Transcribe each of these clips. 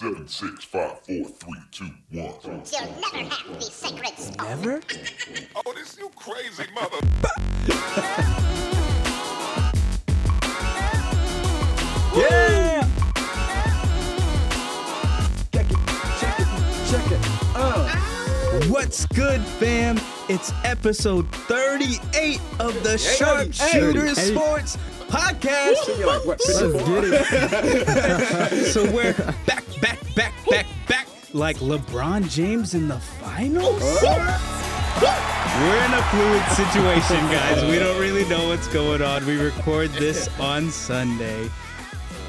Seven, six, five, four, three, two, one. You'll never have the sacred stone. Ever? Oh, this you crazy mother. Yeah! Check it, check it, check it. Uh. What's good, fam? It's episode 38 of the Sharpshooter Hey. Sports Podcast. Like, Let's get it. So we're back, back, back, back, back, like LeBron James in the finals. We're in a fluid situation, guys. We don't really know what's going on. We record this on Sunday.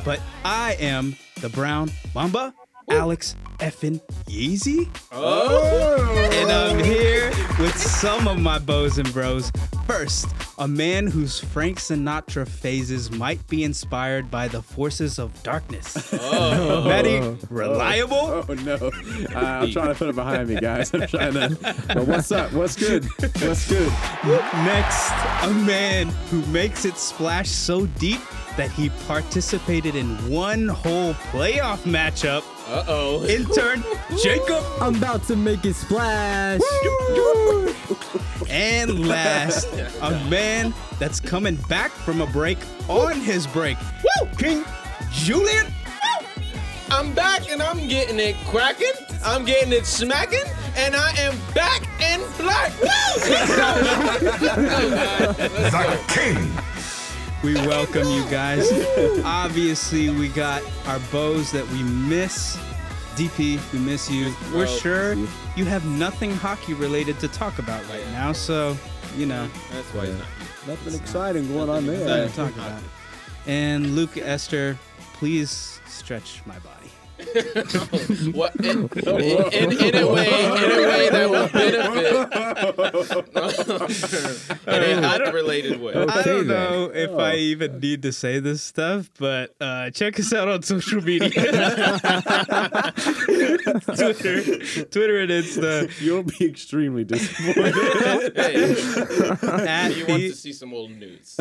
But I am the Brown Mamba, Alex effin Yeezy. Oh. And I'm here with some of my bows and bros. First, a man whose Frank Sinatra phases might be inspired by the forces of darkness. Oh. Matty, reliable. Oh no! Uh, I'm trying to put it behind me, guys. I'm trying to. But what's up? What's good? What's good? Next, a man who makes it splash so deep that he participated in one whole playoff matchup. Uh oh. Intern Jacob. I'm about to make it splash. And last, a man that's coming back from a break on his break. Woo! King Julian. I'm back and I'm getting it cracking. I'm getting it smacking, and I am back in black. The king. We welcome you guys. Obviously, we got our bows that we miss. DP, we miss you. We're Bro. sure you have nothing hockey related to talk about right now, so you know. That's why he's not Nothing exciting going on nothing there. to talk about. And Luke Esther, please stretch my body. Here. What? In, in, in, in a way, in a way that will benefit. in a hockey related way. I don't then. know if I even need to say this stuff, but uh, check us out on social media. Twitter, Twitter and Insta You'll be extremely disappointed. Hey, at you want the, to see some old news?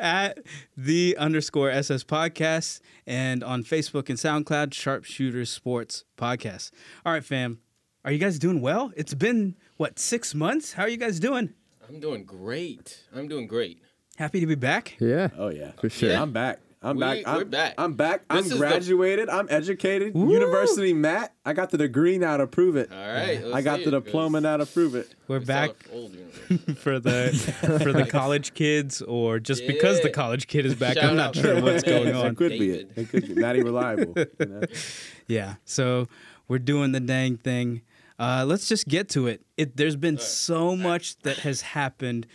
at the underscore SS podcast and on Facebook and SoundCloud, Sharpshooter Sports Podcast. All right, fam. Are you guys doing well? It's been, what, six months? How are you guys doing? I'm doing great. I'm doing great. Happy to be back? Yeah. oh yeah, For sure. I'm back. I'm We- back. I'm we're back. I'm back. This I'm is the- graduated. I'm educated. University Matt. I got the degree now to prove it. All right. I got the diploma now to prove it. We're back Old university. for the for the college kids or just because the college kid is back. Shout I'm not sure what's going That on. could be it. It could be Matty reliable. You know? Yeah. So we're doing the dang thing. Uh, let's just get to it. It there's been so much that has happened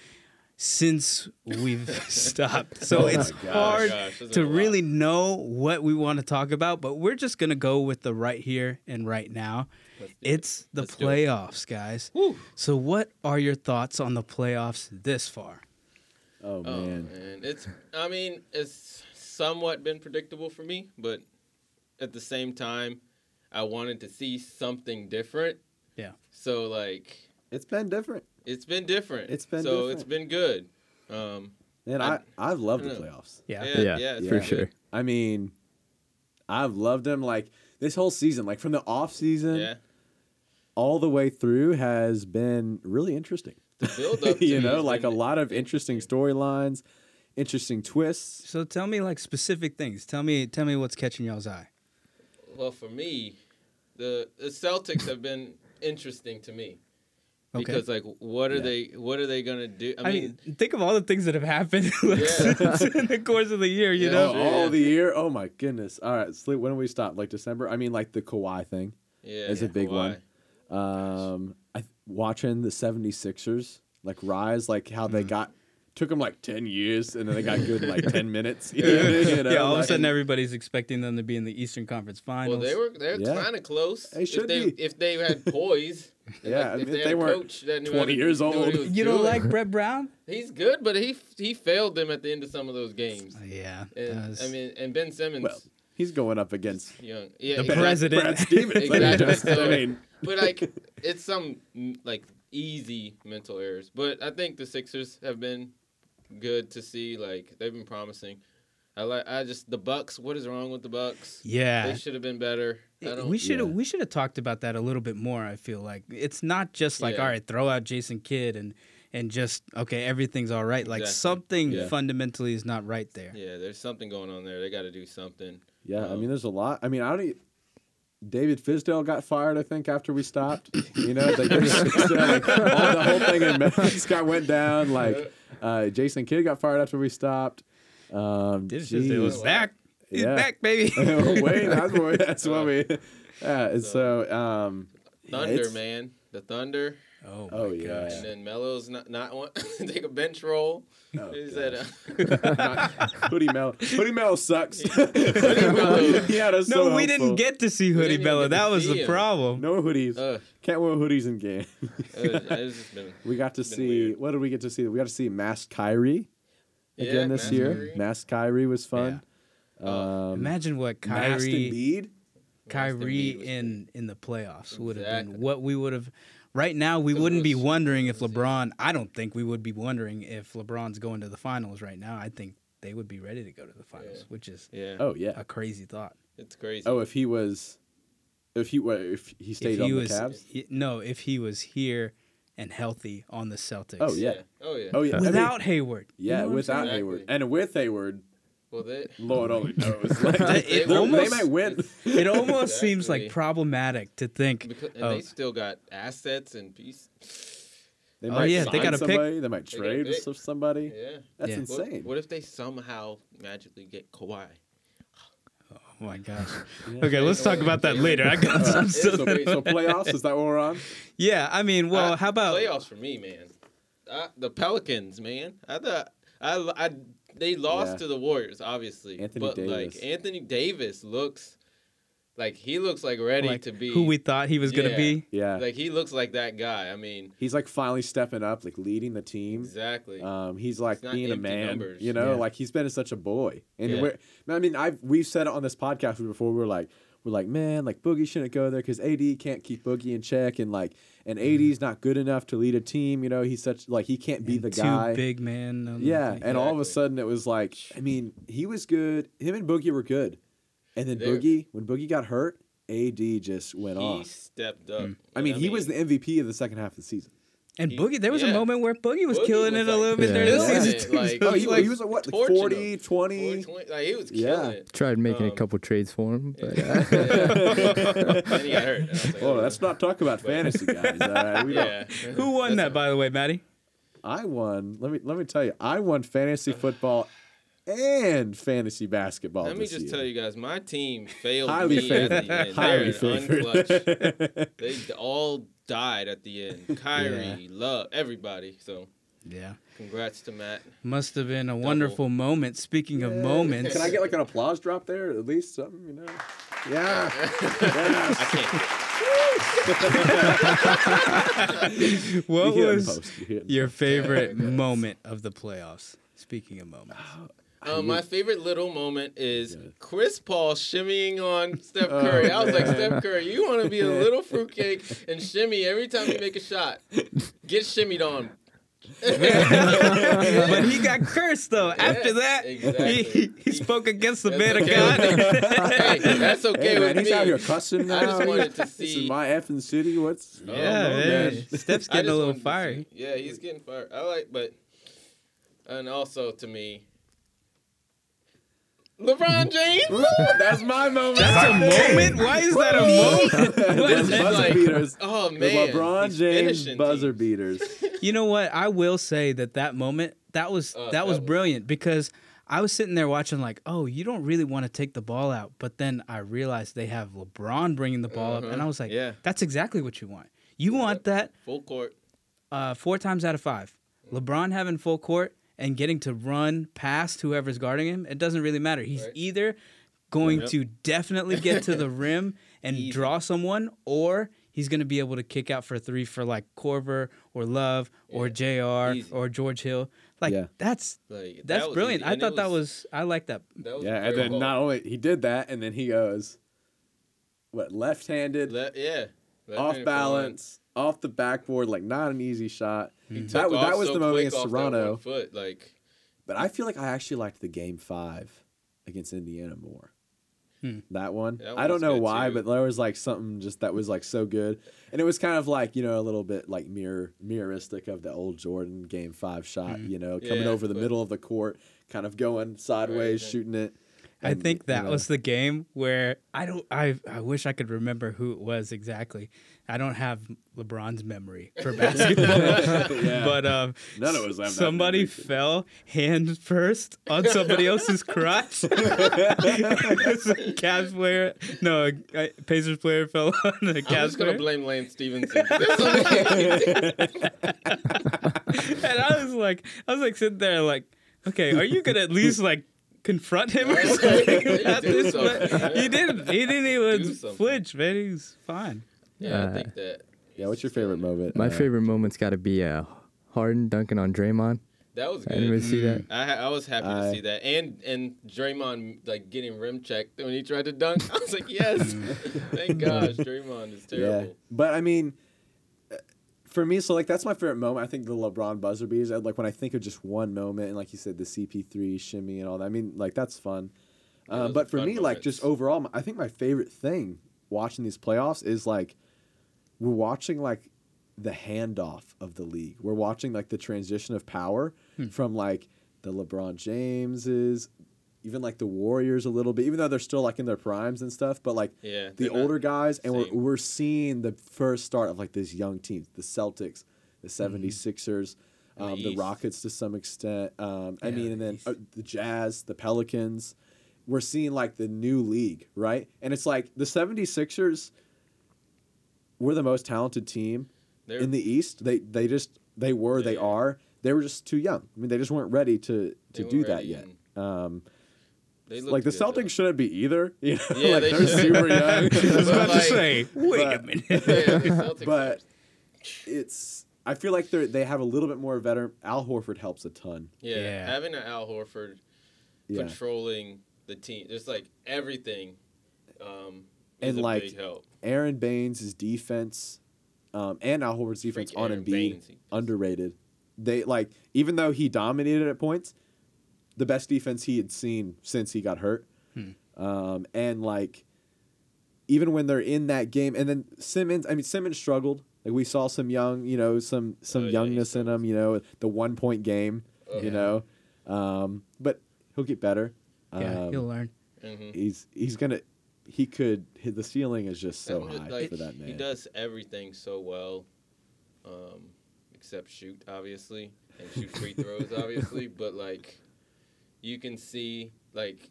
since we've stopped. So oh it's gosh. hard oh Gosh, to been a lot. really know what we want to talk about, but we're just gonna go with the right here and right now. It's the Let's do it. playoffs, guys. So what are your thoughts on the playoffs this far? Oh Oh man. man, it's. I mean, it's somewhat been predictable for me, but at the same time, I wanted to see something different. Yeah. So like, It's been different. It's been different. It's been so it's different. been good. Um, And I- I, I've loved I the playoffs. Yeah. yeah, Yeah, yeah, it's for sure. good. I mean, I've loved them like this whole season, like from the off season Yeah, all the way through has been really interesting. the build up. you know, like a lot of interesting storylines, interesting twists. So tell me like specific things. Tell me tell me what's catching y'all's eye. Well, for me, the the Celtics have been interesting to me. Okay. Because like, what are Yeah. they? What are they gonna do? I, I mean, mean, think of all the things that have happened like, Yeah. since in the course of the year. You Yeah, know, sure. all the year. Oh my goodness. All right, sleep. When do we stop? Like December? I mean, like the Kawhi thing yeah, is a big Kawhi. one. Um, I watching the 76ers like rise, like how Mm. they got took them like 10 years and then they got good in like 10 minutes. You know, you know, yeah, all of a sudden everybody's expecting them to be in the Eastern Conference Finals. Well, they were they're Yeah. kind of close. They should if they be. if they had poise. Yeah, like, if if, they they, had a weren't coach that knew 20 years knew old. you don't doing. like Brett Brown? He's good, but he he failed them at the end of some of those games. Uh, yeah, And, that's- I mean, and Ben Simmons, Well, he's going up against young, yeah, The exactly. president. Brad Stevens. Exactly. Just- I mean, But like, it's some like easy mental errors. But I think the Sixers have been good to see. Like they've been promising. I like. I just the Bucks. What is wrong with the Bucks? Yeah. They should have been better. I we should have yeah. we should have talked about that a little bit more. I feel like it's not just like Yeah. all right, throw out Jason Kidd and and just okay, everything's all right. Like Exactly. something Yeah. fundamentally is not right there. Yeah, there's something going on there. They got to do something. Yeah, I Um, mean, there's a lot. I mean, I don't. David Fizdale got fired, I think, after we stopped. You know, like, David like, all the whole thing in Memphis got went down. Like uh, Jason Kidd got fired after we stopped. Um, It's just it was back. He's Yeah. back, baby. Wait, that's what that's what we. Yeah, and so um, Thunder, it's- man. The Thunder. Oh, Oh my yeah, gosh. And then Melo's not not want to take a bench roll. Oh, he said, uh, Hoodie Mel. Hoodie Mel sucks. Melo. he had us No, so we didn't get to see Hoodie didn't Bella. That was the him. problem. no hoodies. uh, Can't wear hoodies in game. it was, it's just been, we got to see. weird. What did we get to see? We got to see Masked Kyrie again Yeah, this Masked year. Kyrie. Masked Kyrie was fun. Oh, Um, Imagine what Masked Kyrie Embiid. Kyrie Embiid in in the playoffs would have been what we would have. Right now, we wouldn't be wondering if LeBron. I don't think we would be wondering if LeBron's going to the finals right now. I think they would be ready to go to the finals, Yeah. which is Yeah, Oh yeah. a crazy thought. it's crazy. Oh, if he was, if he wa- if he stayed if on he the was Cavs. he- no, if he was here and healthy on the Celtics. Oh yeah. Oh yeah. Oh yeah. I mean, without Hayward. You yeah, know without saying? Hayward, and with Hayward, Well, they. Lord only knows. Like, It they, they almost- might win. It almost seems like problematic to think. Because, and of- they still got assets and pieces. They Oh, might yeah, they sign got a pick. somebody. They might They got a trade pick. with somebody. Yeah. That's Yeah. Insane. what if they somehow magically get Kawhi? oh my gosh. Okay, let's talk about that later. I got some It's stuff. so, crazy. so playoffs is that what we're on? Yeah, I mean, well, I- how about playoffs for me, man? I, the Pelicans, man. I thought I, I they lost Yeah. to the Warriors, obviously, Anthony but Davis. like Anthony Davis looks like he looks like ready like to be who we thought he was gonna be? Yeah, like he looks like that guy. I mean, he's like finally stepping up, like leading the team. exactly. Um, he's like It's being a man, numbers. you know, Yeah. like he's been such a boy. And Yeah. we're, I mean, I've we've said it on this podcast before. We're like, we're like, man, like Boogie shouldn't go there because AD can't keep Boogie in check, and like, and AD's not good enough to lead a team. You know, he's such like he can't be And the two guy. big man. on Yeah, thing. and all of a sudden it was like, I mean, he was good. Him and Boogie were good, and then They're- Boogie, when Boogie got hurt, AD just went he off. stepped up. Mm. I mean, he was the MVP of the second half of the season. And he- Boogie, there was a moment where Boogie was Boogie killing was it a little bit Yeah. during the season. like- So Oh, it's he, like- he was like, what, like 40, him. 20? 20, like he was Yeah. it. Tried making a Um, couple trades for him, but Yeah. uh, and he got hurt. And I like, Well, oh, let's not talk about fantasy, guys. All right, we don't- yeah. Who won That's that, by the way, Maddie? I won. Let me let me tell you, I won fantasy football and fantasy basketball. Let me just year. tell you guys, my team failed highly me at the end. Highly They're favored. unclutched. They all died at the end. Kyrie, Love, everybody. So Yeah, congrats to Matt. must have been a wonderful moment. Speaking of moments, Can I get like an applause drop there? At least something, you know? Yeah. I can't. what You hear it in was post, you hear it in your favorite moment of the playoffs? Speaking of moments, oh, Uh, my favorite little moment is Yeah. Chris Paul shimmying on Steph Oh, Curry. I was like. Steph Curry, you want to be a little fruitcake and shimmy every time you make a shot. Get shimmied on. but he got cursed though. After that, exactly. he, he spoke against the That's man of. God. hey, that's okay Hey, with man, he's me. out here cussing now. I just wanted to This is see. my effing city. What's Oh, yeah, no, man. man. Steph's getting a little wanted fiery. Yeah, he's getting fired. I like, but and also to me, LeBron James. That's my moment. That's a moment. Why is that a moment? What is The buzzer like- beaters. Oh The man, LeBron he's James finishing buzzer teams. beaters. You know what? I will say that that moment that was Uh, that that was was- brilliant because I was sitting there watching like, oh, you don't really want to take the ball out, but then I realized they have LeBron bringing the ball up, and Uh-huh. I was like, Yeah. that's exactly what you want. You want that Full court. uh, four times out of five. LeBron having full court and getting to run past whoever's guarding him, it doesn't really matter. He's Right. either going Yep. to definitely get to the rim and Easy. draw someone, or he's going to be able to kick out for three for like Korver or Love or J.R. Easy. or George Hill. Like Yeah. that's Like that's was brilliant. I and it thought that was I like that. that was Yeah, and then cool. not only he did that, and then he goes, what left-handed, Le- yeah, off Left-handed balance, off the backboard, like not an easy shot. forehand. That was that was so the moment quick against off that one Toronto. Foot, like But I feel like I actually liked the game five against Indiana more. Hmm. That one, That I don't know why, too. but there was like something just that was like so good, and it was kind of like you know a little bit like mirror mirroristic of the old Jordan Game Five shot. Hmm. You know, coming Yeah, over the but- middle of the court, kind of going sideways, Right. shooting it. I and, think you that know, was the game where I don't. I I wish I could remember who it was exactly. I don't have LeBron's memory for basketball, Yeah. but um, None of us have somebody memory. fell hand first on somebody else's crotch. Cavs player, no, a Pacers player fell on a I'm Cavs just gonna blame Lance Stephenson. And I was like, I was like sitting there like, okay, are you gonna at least like? Confront him or something. at Do this something. He didn't. He didn't even something. flinch, man. He's fine. Yeah, I Uh, think that. Yeah, what's your favorite moment? My uh, favorite moment's got to be uh, Harden dunking on Draymond. That was I didn't really see that. I, I was happy to see that, and and Draymond like getting rim checked when he tried to dunk. I was like, yes, thank gosh, Draymond is terrible. Yeah, terrible. but I mean, uh, for me, so like that's my favorite moment. I think the LeBron buzzer beaters. uh, Like when I think of just one moment, and like you said, the CP3 shimmy and all that. I mean, like that's fun. those Um, but for fun me, like just moments. overall, I think my favorite thing watching these playoffs is like we're watching like the handoff of the league. We're watching like the transition of power from like the LeBron Jameses, even like the Warriors a little bit, even though they're still like in their primes and stuff. But like Yeah, the older guys, and we're, we're seeing the first start of like these young teams, the Celtics, the 76ers, And the um, the East. Rockets to some extent. Um, I mean, the and then uh, the Jazz, the Pelicans. We're seeing like the new league, right? And it's like the 76ers were the most talented team They're, in the East. They they just they were, they Yeah. are. They were just too young. I mean, they just weren't ready to to do that yet. Um, they like the looked good, though. Celtics shouldn't be either. You know, Yeah, like they they're should. super young. I was about like- to say, wait a minute. Yeah, but it's I feel like they they have a little bit more veteran. Al Horford helps a ton. yeah, Yeah. having an Al Horford Yeah, controlling the team, just like everything, um, is And, a like, big help. Aron Baynes' defense, um, and Al Horford's defense Freak on Aaron Embiid Baynes, underrated. They like even though he dominated at points, the best defense he had seen since he got hurt. Um, and like even when they're in that game, and then Simmons, I mean Simmons struggled. Like we saw some young, you know, some some Oh, yeah, youngness in him. You know, the one point game. Oh, you know, um, but he'll get better. yeah, Um, you'll learn. Mhm. he's he's gonna he could hit the ceiling is just so And, high like, for that man. He does everything so well, um, except shoot, obviously, and shoot free throws, obviously. But like, you can see like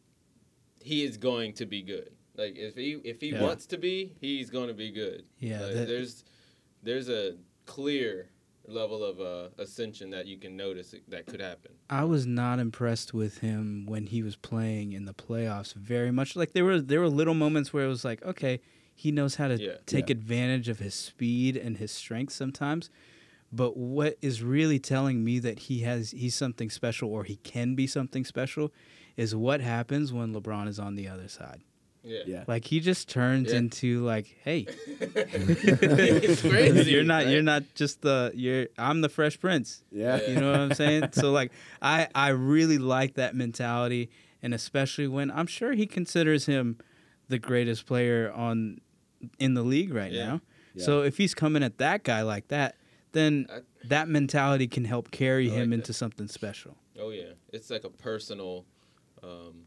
he is going to be good. Like if he if he Yeah. wants to be, he's going to be good. Yeah, Like, that- there's there's a clear level of uh, ascension that you can notice that could happen. I was not impressed with him when he was playing in the playoffs very much. Like there were there were little moments where it was like, okay, he knows how to Yeah. take Yeah. advantage of his speed and his strength sometimes. But what is really telling me that he has he's something special or he can be something special is what happens when LeBron is on the other side. Yeah. yeah. Like he just turns Yeah. into like, hey, it's crazy. you're not right? you're not just the you're I'm the fresh prince. Yeah. You know what I'm saying? so like I I really like that mentality and especially when I'm sure he considers him the greatest player on in the league right Yeah. now. Yeah. So if he's coming at that guy like that, then I- that mentality can help carry I him like into that. something special. Oh yeah, it's like a personal, um,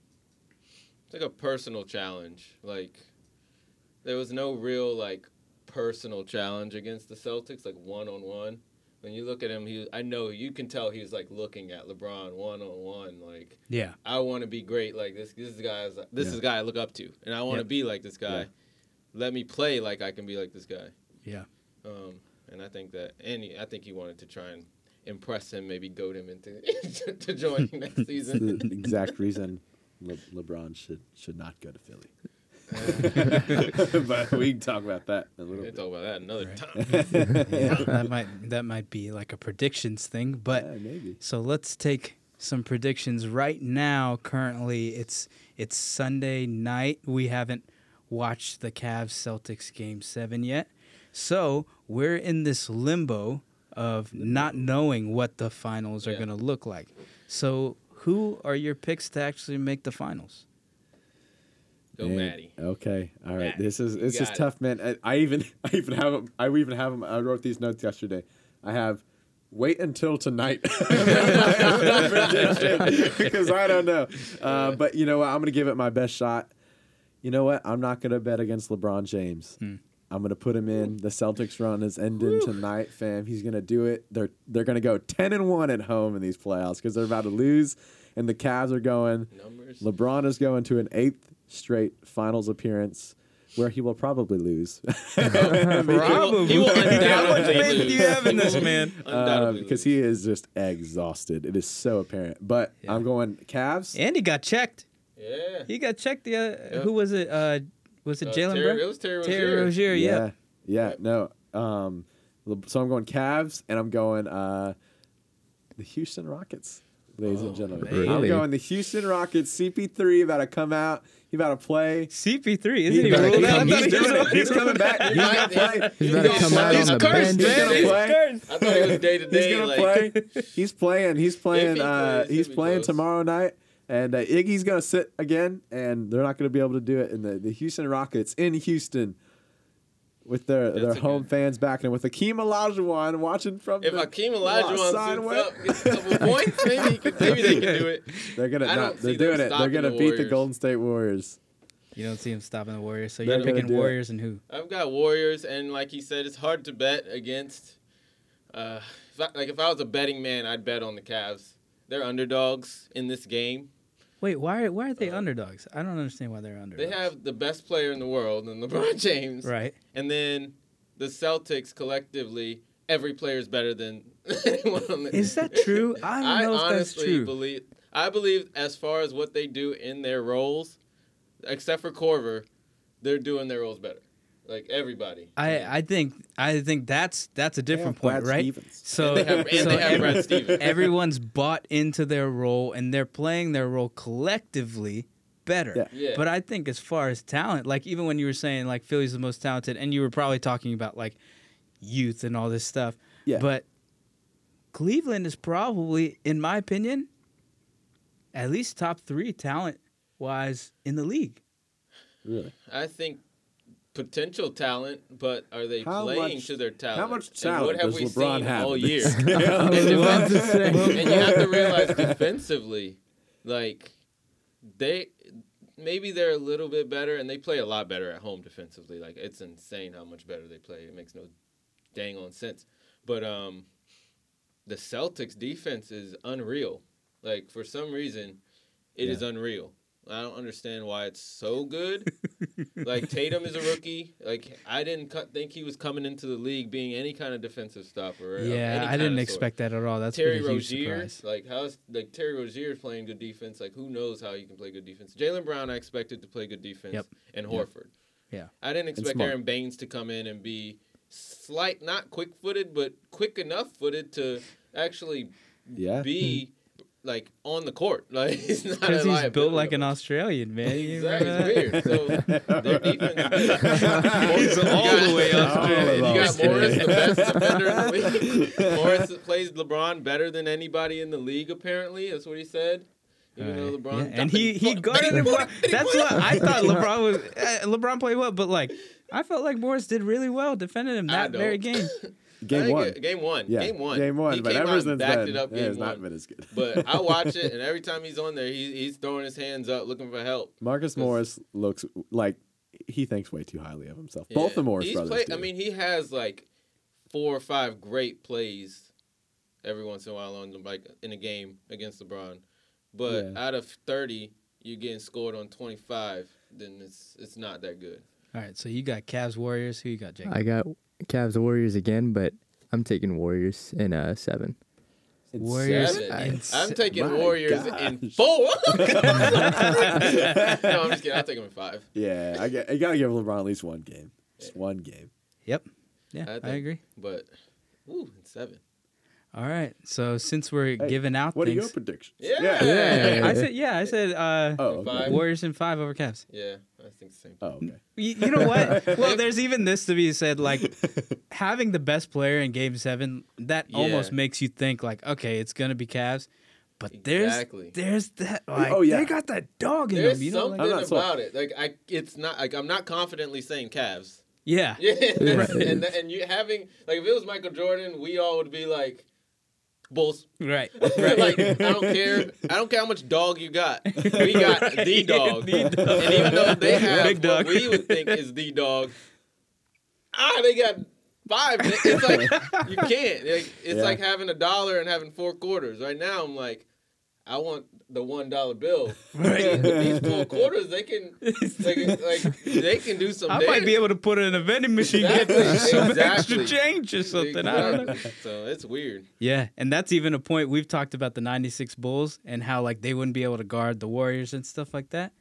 it's like a personal challenge. Like there was no real like personal challenge against the Celtics, like one on one. When you look at him, he I know you can tell he was like looking at LeBron one on one. Like Yeah. I want to be great like this. This is the guy. This is Yeah. the guy I look up to, and I want to Yep. be like this guy. Yeah. Let me play like I can be like this guy. Yeah. Um, and I think that, and he, I think he wanted to try and impress him, maybe goad him into to joining next season. the exact reason Le- LeBron should should not go to Philly. but we can talk about that a little We'll bit. talk about that another Right. time. yeah. That might that might be like a predictions thing, but Yeah, maybe. So let's take some predictions right now. Currently, it's it's Sunday night. We haven't watched the Cavs Celtics game seven yet, so we're in this limbo of not knowing what the finals are going to look like. So, who are your picks to actually make the finals? Go Man, Maddie. Okay. All right. Maddie, This is you this is got it. tough, man. I, I even I even have 'em- I even have 'em- I wrote these notes yesterday. I have wait until tonight because I don't know. Uh, but you know what? I'm gonna give it my best shot. You know what? I'm not gonna bet against LeBron James. I'm gonna put him in. The Celtics run is ending tonight, fam. He's gonna do it. They're they're gonna go ten and one at home in these playoffs because they're about to lose, and the Cavs are going. Numbers. LeBron is going to an eighth straight finals appearance where he will probably lose. Probably. He will How much faith do you have in this man? Undoubtedly because lose. he is just exhausted. It is so apparent. But I'm going Cavs. And he got checked. Yeah. He got checked. The other, who was it? Uh, was it Uh, Jaylen Terry- Brown? It was Terry Rozier. Terry Rozier. Yeah. yeah, yeah, no. Um, so I'm going Cavs, and I'm going uh, the Houston Rockets, ladies and gentlemen. I'm going the Houston Rockets. CP3 about to come out. He about to play. CP3 isn't He's he gonna ruled out? come- I thought he's doing He's coming back. He's gonna play. He's about to gonna come out He's on the cursed, bench. He's gonna He's play. I thought he was day to He's gonna like, play. He's playing. He's playing. he uh, plays, he's playing goes. tomorrow night, and uh, Iggy's gonna sit again, and they're not gonna be able to do it. And the, the Houston Rockets in Houston, with their That's their home good- fans backing, with Akeem Olajuwon watching from If the Hakeem Olajuwon side suits way. up, gets a couple points, maybe, could, maybe they can do it. They're gonna I not. They're doing it. They're gonna the beat the Golden State Warriors. You don't see him stopping the Warriors, so They're you're picking do it. Warriors and who? I've got Warriors, and like he said, it's hard to bet against. Uh, if I, like if I was a betting man, I'd bet on the Cavs. They're underdogs in this game. Wait, why? Are, why are they uh, underdogs? I don't understand why they're underdogs. They have the best player in the world, and LeBron James. right. And then the Celtics collectively, every player is better than anyone on the. Is that true? I don't know if that's honestly true. believe. I believe as far as what they do in their roles, except for Korver, they're doing their roles better. Like everybody. I, I think I think that's that's a different Brad point, right? Stevens. So, And they have- and so they have Brad Stevens. everyone's bought into their role and they're playing their role collectively better. Yeah. Yeah. But I think as far as talent, like even when you were saying like Philly's the most talented, and you were probably talking about like youth and all this stuff. Yeah. But Cleveland is probably, in my opinion, at least top three talent wise in the league. Really? I think potential talent, but are they How playing much- to their talent? how much And talent what have does we LeBron seen have all year? and, about to say. and you have to realize defensively, like they maybe they're a little bit better, and they play a lot better at home defensively. Like it's insane how much better they play. It makes no dang on sense. But um, the Celtics defense is unreal. Like for some reason, it is unreal. I don't understand why it's so good. like Tatum is a rookie. Like I didn't cu- think he was coming into the league being any kind of defensive stopper. of any Yeah, I didn't of sort. expect that at all. That's Terry been a huge Rozier, surprise. like how's like Terry Rozier is playing good defense. Like who knows how he can play good defense? Jaylen Brown, I expected to play good defense, Yep. and Horford. Yeah. I didn't expect. Aron Baynes to come in and be slight, not quick footed, but quick enough footed to actually Yeah. be like on the court. Like he's not a Because he's built like an Australian, man. You Exactly, it's weird. So their defense. He's all the way up. You got Morris, the best defender in the league. Morris plays LeBron better than anybody in the league. Apparently, that's what he said. Even though Right. LeBron, Yeah, and he he guarded him. That's what I thought. LeBron was uh, LeBron played well, but like I felt like Morris did really well defending him that very game. I Game one. it- game one. Yeah. Game one. Game one. He but came ever out and since backed then, it up. it Game has not one. been as good. But I watch it, and every time he's on there, he, he's throwing his hands up, looking for help. Marcus Morris looks like he thinks way too highly of himself. Both the Morris He's brothers. played- do. I mean, he has like four or five great plays every once in a while on the- like in a game against LeBron. But Yeah. out of thirty, you're getting scored on twenty five. Then it's it's not that good. All right, so you got Cavs Warriors. Who you got, Jake? I got Cavs Warriors again, but I'm taking Warriors in uh seven. Warriors. Seven. in I'm se- taking My Warriors in four. no, I'm just kidding. I'll take them in five. yeah, I, get, I gotta give LeBron at least one game. Just one game. Yep. Yeah, I I, agree. But ooh, in seven. All right, so since we're Hey, giving out What are your things, predictions? Yeah. Yeah. I said yeah, I said uh, Oh, okay. Five. Warriors in five over Cavs. Yeah, I think the same. Oh, okay. You, you know what? well, there's even this to be said. Like having the best player in Game Seven, that Yeah. almost makes you think like, okay, it's gonna be Cavs. But there's Exactly. there's that like Oh, yeah. they got that dog in There's them. You know, something like, I'm not sold. about it. Like I, it's not like I'm not confidently saying Cavs. yeah, Yeah, and and you having like if it was Michael Jordan, we all would be like Bulls. right, like I don't care. I don't care how much dog you got. We got the dog. The dog. And even though they have Big dog. what we would think is the dog, ah, they got five. It's like you can't. It's Yeah. like having a dollar and having four quarters. Right now, I'm like, I want the one dollar bill. Right. These four quarters, they can, they can, like, they can do some. I might be able to put it in a vending machine, get some exactly. extra change or something. I don't know. So it's weird. Yeah, and that's even a point we've talked about the '96 Bulls and how like they wouldn't be able to guard the Warriors and stuff like that.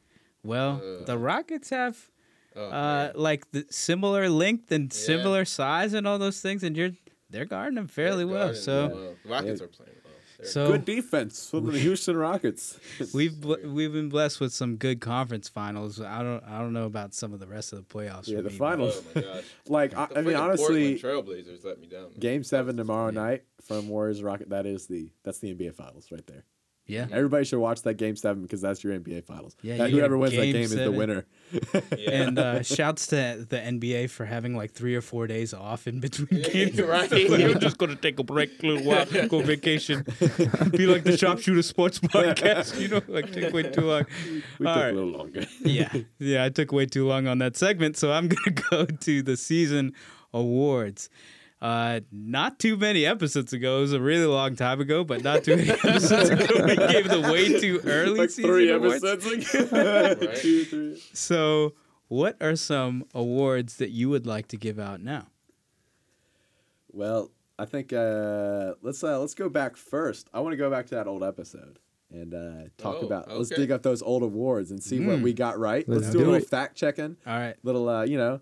Well, Ugh. the Rockets have Oh, uh, like the similar length and Yeah. similar size and all those things, and you're they're guarding them fairly They're well. guarding So, well. Rockets are playing well. They're- so Good defense from the Houston Rockets. we've bl- we've been blessed with some good conference finals. I don't I don't know about some of the rest of the playoffs. Yeah, for the me, finals. oh my gosh. like I, The I mean, honestly, Portland Trailblazers let me down. man. Game Seven tomorrow Yeah. night from Warriors Rocket. That is the that's the NBA Finals right there. Yeah, Everybody should watch that Game Seven because that's your NBA Finals. Yeah, That- whoever a wins that Game game is the winner. Yeah. and uh, shouts to the NBA for having like three or four days off in between games. right. Like, I'm just gonna take a break, a little while, go vacation, be like the Sharpshooter Sports Podcast. You know, like take way too long. We All took right. a little longer. Yeah, yeah, I took way too long on that segment, so I'm gonna go to the season awards. Uh, not too many episodes ago. It was a really long time ago, but not too many episodes ago. We gave the way too early like season three awards. episodes ago. Right. Two, three. So, what are some awards that you would like to give out now? Well, I think uh, let's uh, let's go back first. I want to go back to that old episode and uh, talk Oh, about. Let's dig up those old awards and see what Mm. we got right. Let's, Let's do a little it. fact checking. All right. Little, uh, you know.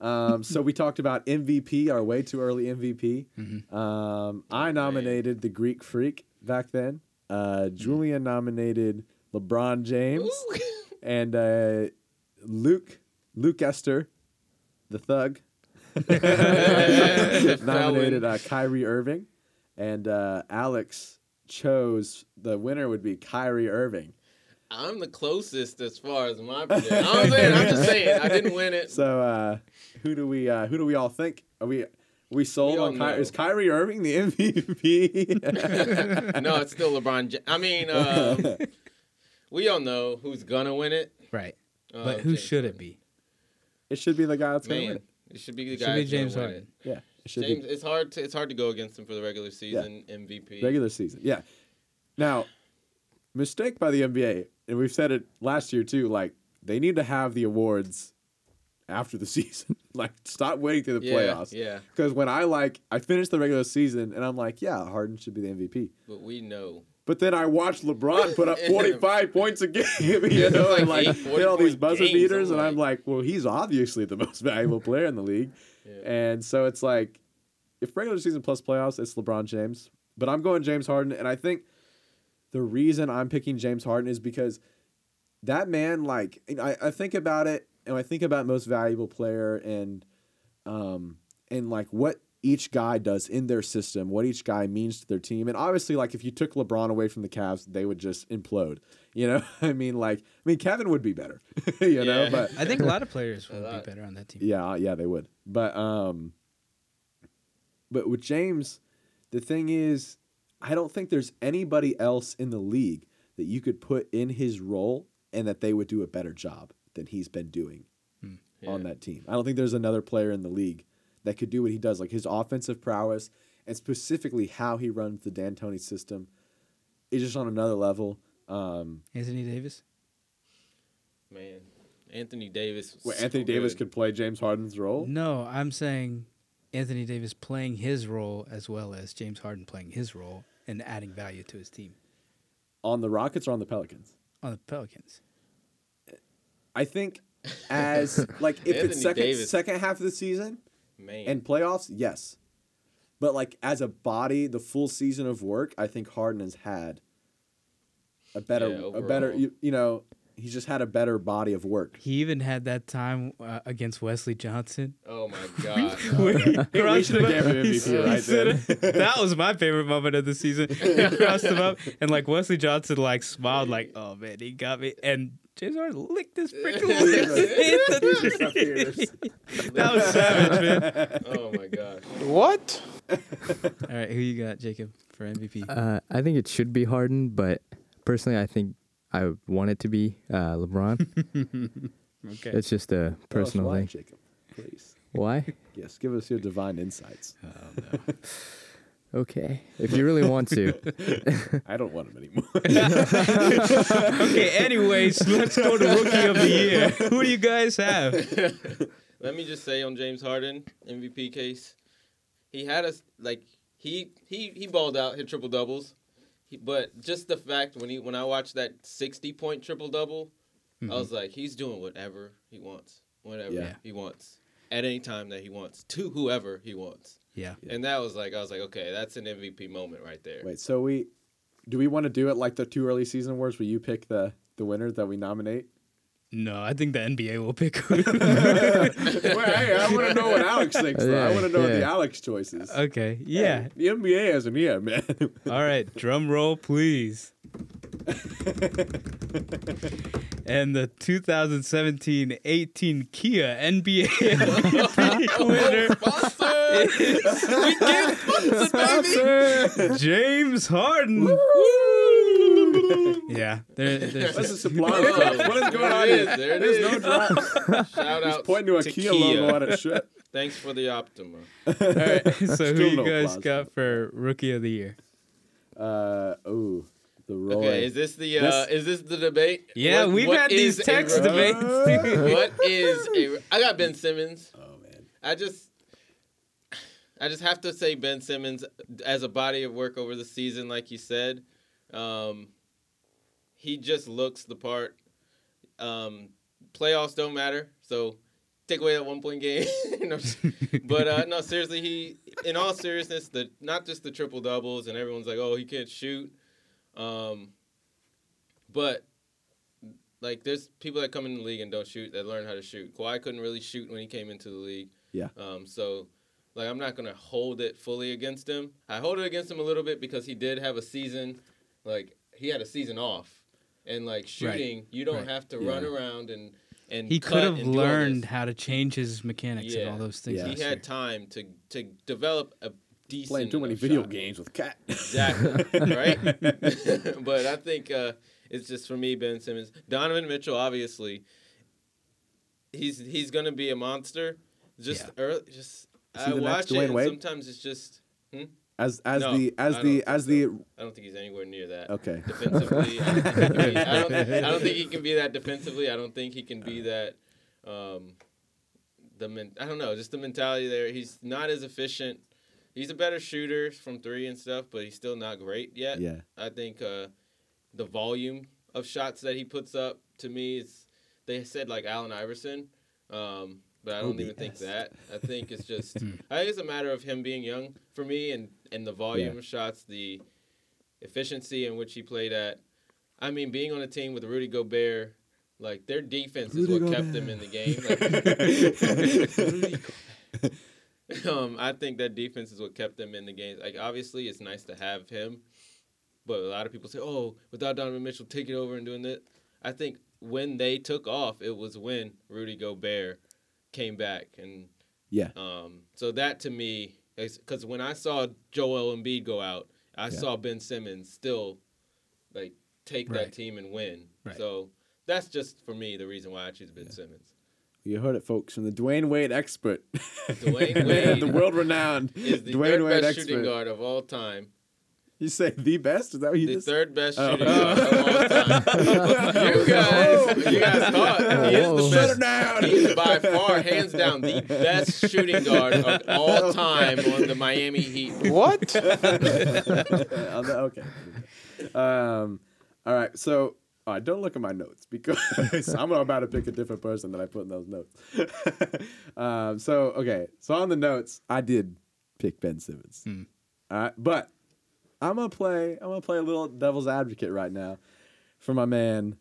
Um, so we talked about MVP, our way too early MVP. Mm-hmm. Um, I nominated the Greek Freak back then. Uh, Julian nominated LeBron James, and uh, Luke Luke Esther, the thug, nominated uh, Kyrie Irving, and uh, Alex chose the winner would be Kyrie Irving. I'm the closest as far as my prediction. I'm saying, I'm just saying, I didn't win it. So uh, who do we uh, who do we all think? Are we we sold We on Ky- is Kyrie Irving the MVP? No, it's still LeBron. Ja- I mean, um, we all know who's gonna win it. Right. Uh, But who James should it be? it should be the guy that's gonna win Man, it. it should be the It guy. should be James Harden. Yeah, it should James, be it's hard to it's hard to go against him for the regular season MVP. regular season. Yeah. Now, mistake by the NBA, and we've said it last year too. Like they need to have the awards after the season. like stop waiting through the yeah, playoffs. yeah, Because when I like I finished the regular season and I'm like, yeah, Harden should be the MVP. but we know. But then I watched LeBron put up 45 points a game, you know, and like hit all these buzzer beaters, and I'm like, well, he's obviously the most valuable player in the league. Yeah. And so it's like, if regular season plus playoffs, it's LeBron James. But I'm going James Harden, and I think the reason I'm picking James Harden is because that man, like, I, I think about it, and I think about most valuable player, and um, and like what each guy does in their system, what each guy means to their team, and obviously, like, if you took LeBron away from the Cavs, they would just implode. You know, I mean, like, I mean, Kevin would be better, you know, but I think a lot of players would be better on that team. yeah, yeah, they would. But um but with James, the thing is, I don't think there's anybody else in the league that you could put in his role and that they would do a better job than he's been doing on Yeah. that team. I don't think there's another player in the league that could do what he does, like his offensive prowess and specifically how he runs the D'Antoni system is just on another level. Um, Anthony Davis. Man, Anthony Davis. was where so Anthony Davis good. could play James Harden's role. No, I'm saying Anthony Davis playing his role as well as James Harden playing his role and adding value to his team On the Rockets or on the Pelicans? on the Pelicans. I think as like if Anthony it's second Davis. second half of the season man. and playoffs, yes. But like as a body, the full season of work, I think Harden has had a better Yeah, a better you, you know, he's just had a better body of work. He even had that time uh, against Wesley Johnson. Oh my god. where he crossed should've him up. gave him He MVP right he that was my favorite moment of the season. He crossed him up, and like Wesley Johnson like smiled, like, "Oh man, he got me." And James Harden licked his freaking lips. Hit the- that was savage, man. oh my god. What? All right, who you got, Jacob, for MVP? Uh, I think it should be Harden, but personally, I think I want it to be uh, LeBron. Okay. It's just a Tell us personal why, thing. Jacob, please. Why? Yes, give us your divine insights. Okay, if you really want to. I don't want him anymore. Okay, anyways, let's go to Rookie of the Year. Who do you guys have? Let me just say on James Harden MVP case, he had us like he he he balled out, hit triple doubles, he, but just the fact when he when I watched that sixty point triple double, I mm-hmm. was like, he's doing whatever he wants, whatever Yeah. he wants, at any time that he wants, to whoever he wants, Yeah. and that was like I was like, okay, that's an MVP moment right there. Wait, so we do we want to do it like the two early season awards where you pick the the winner that we nominate? No, I think the NBA will pick. Wait, hey, I want to know what Alex thinks. Though. I want to know the yeah. Alex choices. okay, yeah. The NBA has him here, man. All right, drum roll, please. and the 2017-18 Kia NBA MVP winner is James Harden. yeah, there, there's What's this applause? from? What is going on There it. There it There's is. no drop. Shout out Pointing to a Kia, logo on his shirt. Thanks for the Optima. All right, so who you no guys applause. got for Rookie of the Year? Uh, ooh, the Roy. Okay, is this the uh, This- is this the debate? Yeah, What- we've what had these text rookie? debates. what is a? I got Ben Simmons. oh man, I just, I just have to say Ben Simmons as a body of work over the season, like you said, um, he just looks the part. Um, playoffs don't matter, so take away that one point game. No, but uh, no, seriously, he, in all seriousness, the not just the triple doubles, and everyone's like, oh, he can't shoot. Um, but like, there's people that come in the league and don't shoot that learn how to shoot. Kawhi couldn't really shoot when he came into the league. Yeah. Um, so, like, I'm not gonna hold it fully against him. I hold it against him a little bit because he did have a season, like he had a season off, and like shooting, you don't Right. have to Yeah. run around and and He could have and do all this. learned how to change his mechanics and all those things. Yeah. He had time to to develop a decent playing too many video shot. games with Cat. Exactly. right? but I think uh, it's just for me, Ben Simmons. Donovan Mitchell, obviously, he's he's gonna be a monster. Just Yeah. early, just Is I watch it. Wade? Sometimes it's just As as No, the as the as think the. I don't think he's anywhere near that. okay. Defensively, I don't, think he can be, I, don't, I don't think he can be that defensively. I don't think he can be that. Um, the men, I don't know, just the mentality there. He's not as efficient. He's a better shooter from three and stuff, but he's still not great yet. Yeah. I think uh, the volume of shots that he puts up to me is they said like Allen Iverson, um, but I don't even think that. I think it's just I think it's a matter of him being young for me and and the volume Yeah. of shots, the efficiency in which he played at. I mean, being on a team with Rudy Gobert, like their defense is Rudy what kept them in the game. Like, um, I think that defense is what kept them in the game. Like, obviously, it's nice to have him, but a lot of people say, "Oh, without Donovan Mitchell taking over and doing that," I think when they took off, it was when Rudy Gobert came back, and Yeah. um, so that to me, because when I saw Joel Embiid go out, I Yeah. saw Ben Simmons still like take Right. that team and win. Right. So that's just for me the reason why I choose Ben Simmons. You heard it, folks, from the Dwyane Wade expert. Dwyane Wade the world renowned Is the Dwyane Wade best expert. shooting guard of all time. You say the best? Is that what you The just third best Oh. shooting guard of all time. you guys, you guys thought he is the best. Shut it down. He is by far, hands down, the best shooting guard of all time on the Miami Heat. What? Okay. Um, all right. So, all right, don't look at my notes because I'm about to pick a different person than I put in those notes. um, so, okay. So on the notes, I did pick Ben Simmons. All right, but I'm gonna play. I'm gonna play a little devil's advocate right now for my man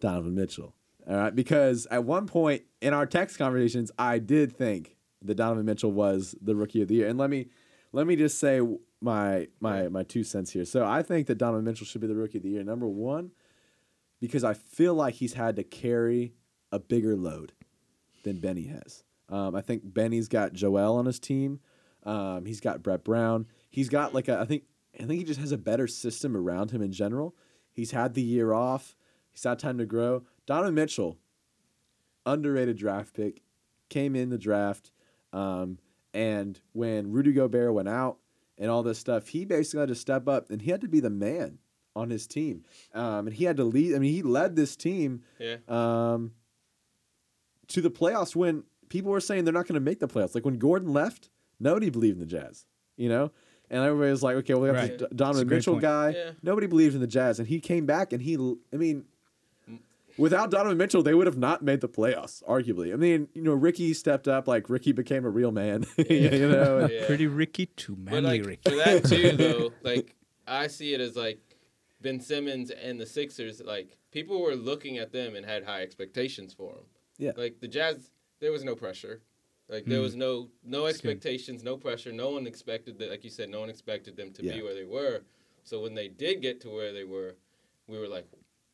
Donovan Mitchell. All right, because at one point in our text conversations, I did think that Donovan Mitchell was the rookie of the year. And let me let me just say my my my two cents here. So I think that Donovan Mitchell should be the rookie of the year. Number one, because I feel like he's had to carry a bigger load than Benny has. Um, I think Benny's got Joel on his team. Um, he's got Brett Brown. He's got like a, I think I think he just has a better system around him in general. He's had the year off. He's had time to grow. Donovan Mitchell, underrated draft pick, came in the draft, um, and when Rudy Gobert went out and all this stuff, he basically had to step up and he had to be the man on his team, um, and he had to lead. I mean, he led this team Yeah. um, to the playoffs when people were saying they're not going to make the playoffs. Like when Gordon left, nobody believed in the Jazz, you know? And everybody was like, okay, well, we have Right. this That's D- a Donovan Mitchell point. guy. Yeah. Nobody believed in the Jazz. And he came back and he, I mean, without Donovan Mitchell, they would have not made the playoffs, arguably. I mean, you know, Ricky stepped up, like Ricky became a real man, you know? Yeah. Pretty Ricky to But manly like Ricky. for that too, though, like I see it as like Ben Simmons and the Sixers. Like people were looking at them and had high expectations for them. Yeah. Like the Jazz, there was no pressure. Like there was no no expectations, no pressure. No one expected that. Like you said, no one expected them to Yeah. be where they were. So when they did get to where they were, we were like,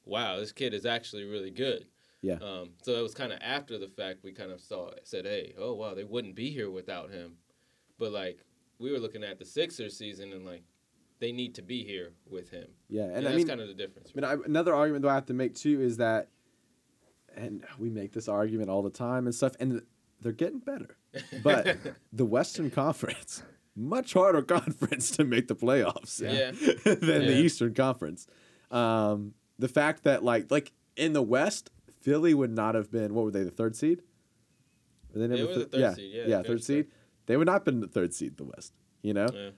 "Wow, this kid is actually really good." Yeah. Um, so it was kind of after the fact we kind of saw said, "Hey, oh wow, they wouldn't be here without him." But like we were looking at the Sixers season and like they need to be here with him. yeah. And, And I that's mean, kind of the difference. I mean, I, another argument that I have to make too is that, and we make this argument all the time and stuff, and they're getting better. But the Western Conference, much harder conference to make the playoffs Yeah. than the Eastern Conference. Um, the fact that like like in the West, Philly would not have been what were they the third seed? Were they They never were the third yeah, seed, yeah, yeah, third finished seed. They would not have been the third seed in the West. You know, Yeah.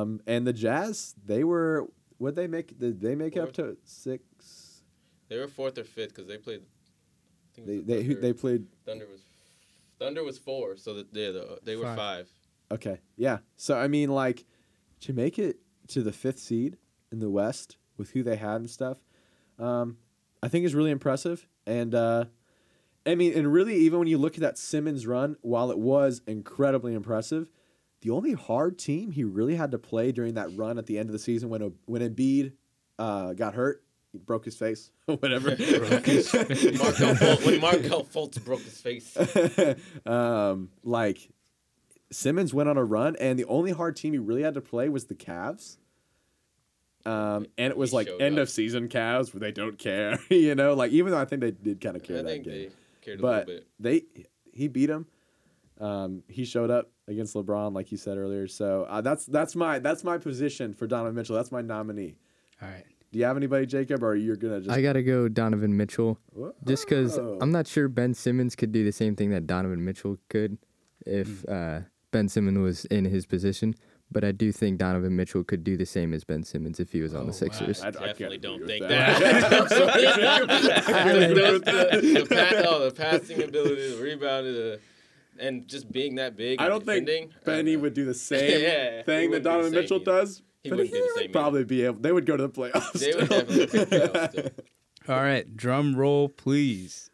um, and the Jazz, they were. Would they make? Did they make it up to six? They were fourth or fifth because they played. I think They was they who, they played. Thunder was Thunder was four, so that yeah, the, they were Five. five. Okay, yeah. So I mean, like, to make it to the fifth seed in the West with who they had and stuff, um, I think is really impressive. And uh, I mean, and really, even when you look at that Simmons run, while it was incredibly impressive, the only hard team he really had to play during that run at the end of the season when O- when Embiid uh, got hurt, he broke his face, whatever. Markelle Fultz, when Markelle Fultz broke his face. um, like Simmons went on a run, and the only hard team he really had to play was the Cavs. Um, and it was He like end up. of season Cavs where they don't care, you know. Like even though I think they did kind of care I that think game, they cared a but little bit. they he beat him. Um, he showed up against LeBron, like you said earlier. So uh, that's that's my that's my position for Donovan Mitchell. That's my nominee. All right. Do you have anybody, Jacob, or you're gonna just? I gotta go Donovan Mitchell, just because I'm not sure Ben Simmons could do the same thing that Donovan Mitchell could if uh, Ben Simmons was in his position. But I do think Donovan Mitchell could do the same as Ben Simmons if he was on Oh, the Sixers. I- I Definitely agree don't think that. that. I'm sorry. Those- the, the, pa- oh, the passing ability, the rebound, the, and just being that big. I and don't think defending, I don't Benny know. would do the same Yeah, he thing that wouldn't do the Donovan same Mitchell either. does. He but wouldn't do the would same either. Probably be able. They would go to the playoffs. They would definitely pick playoffs still. All right. Drum roll, please.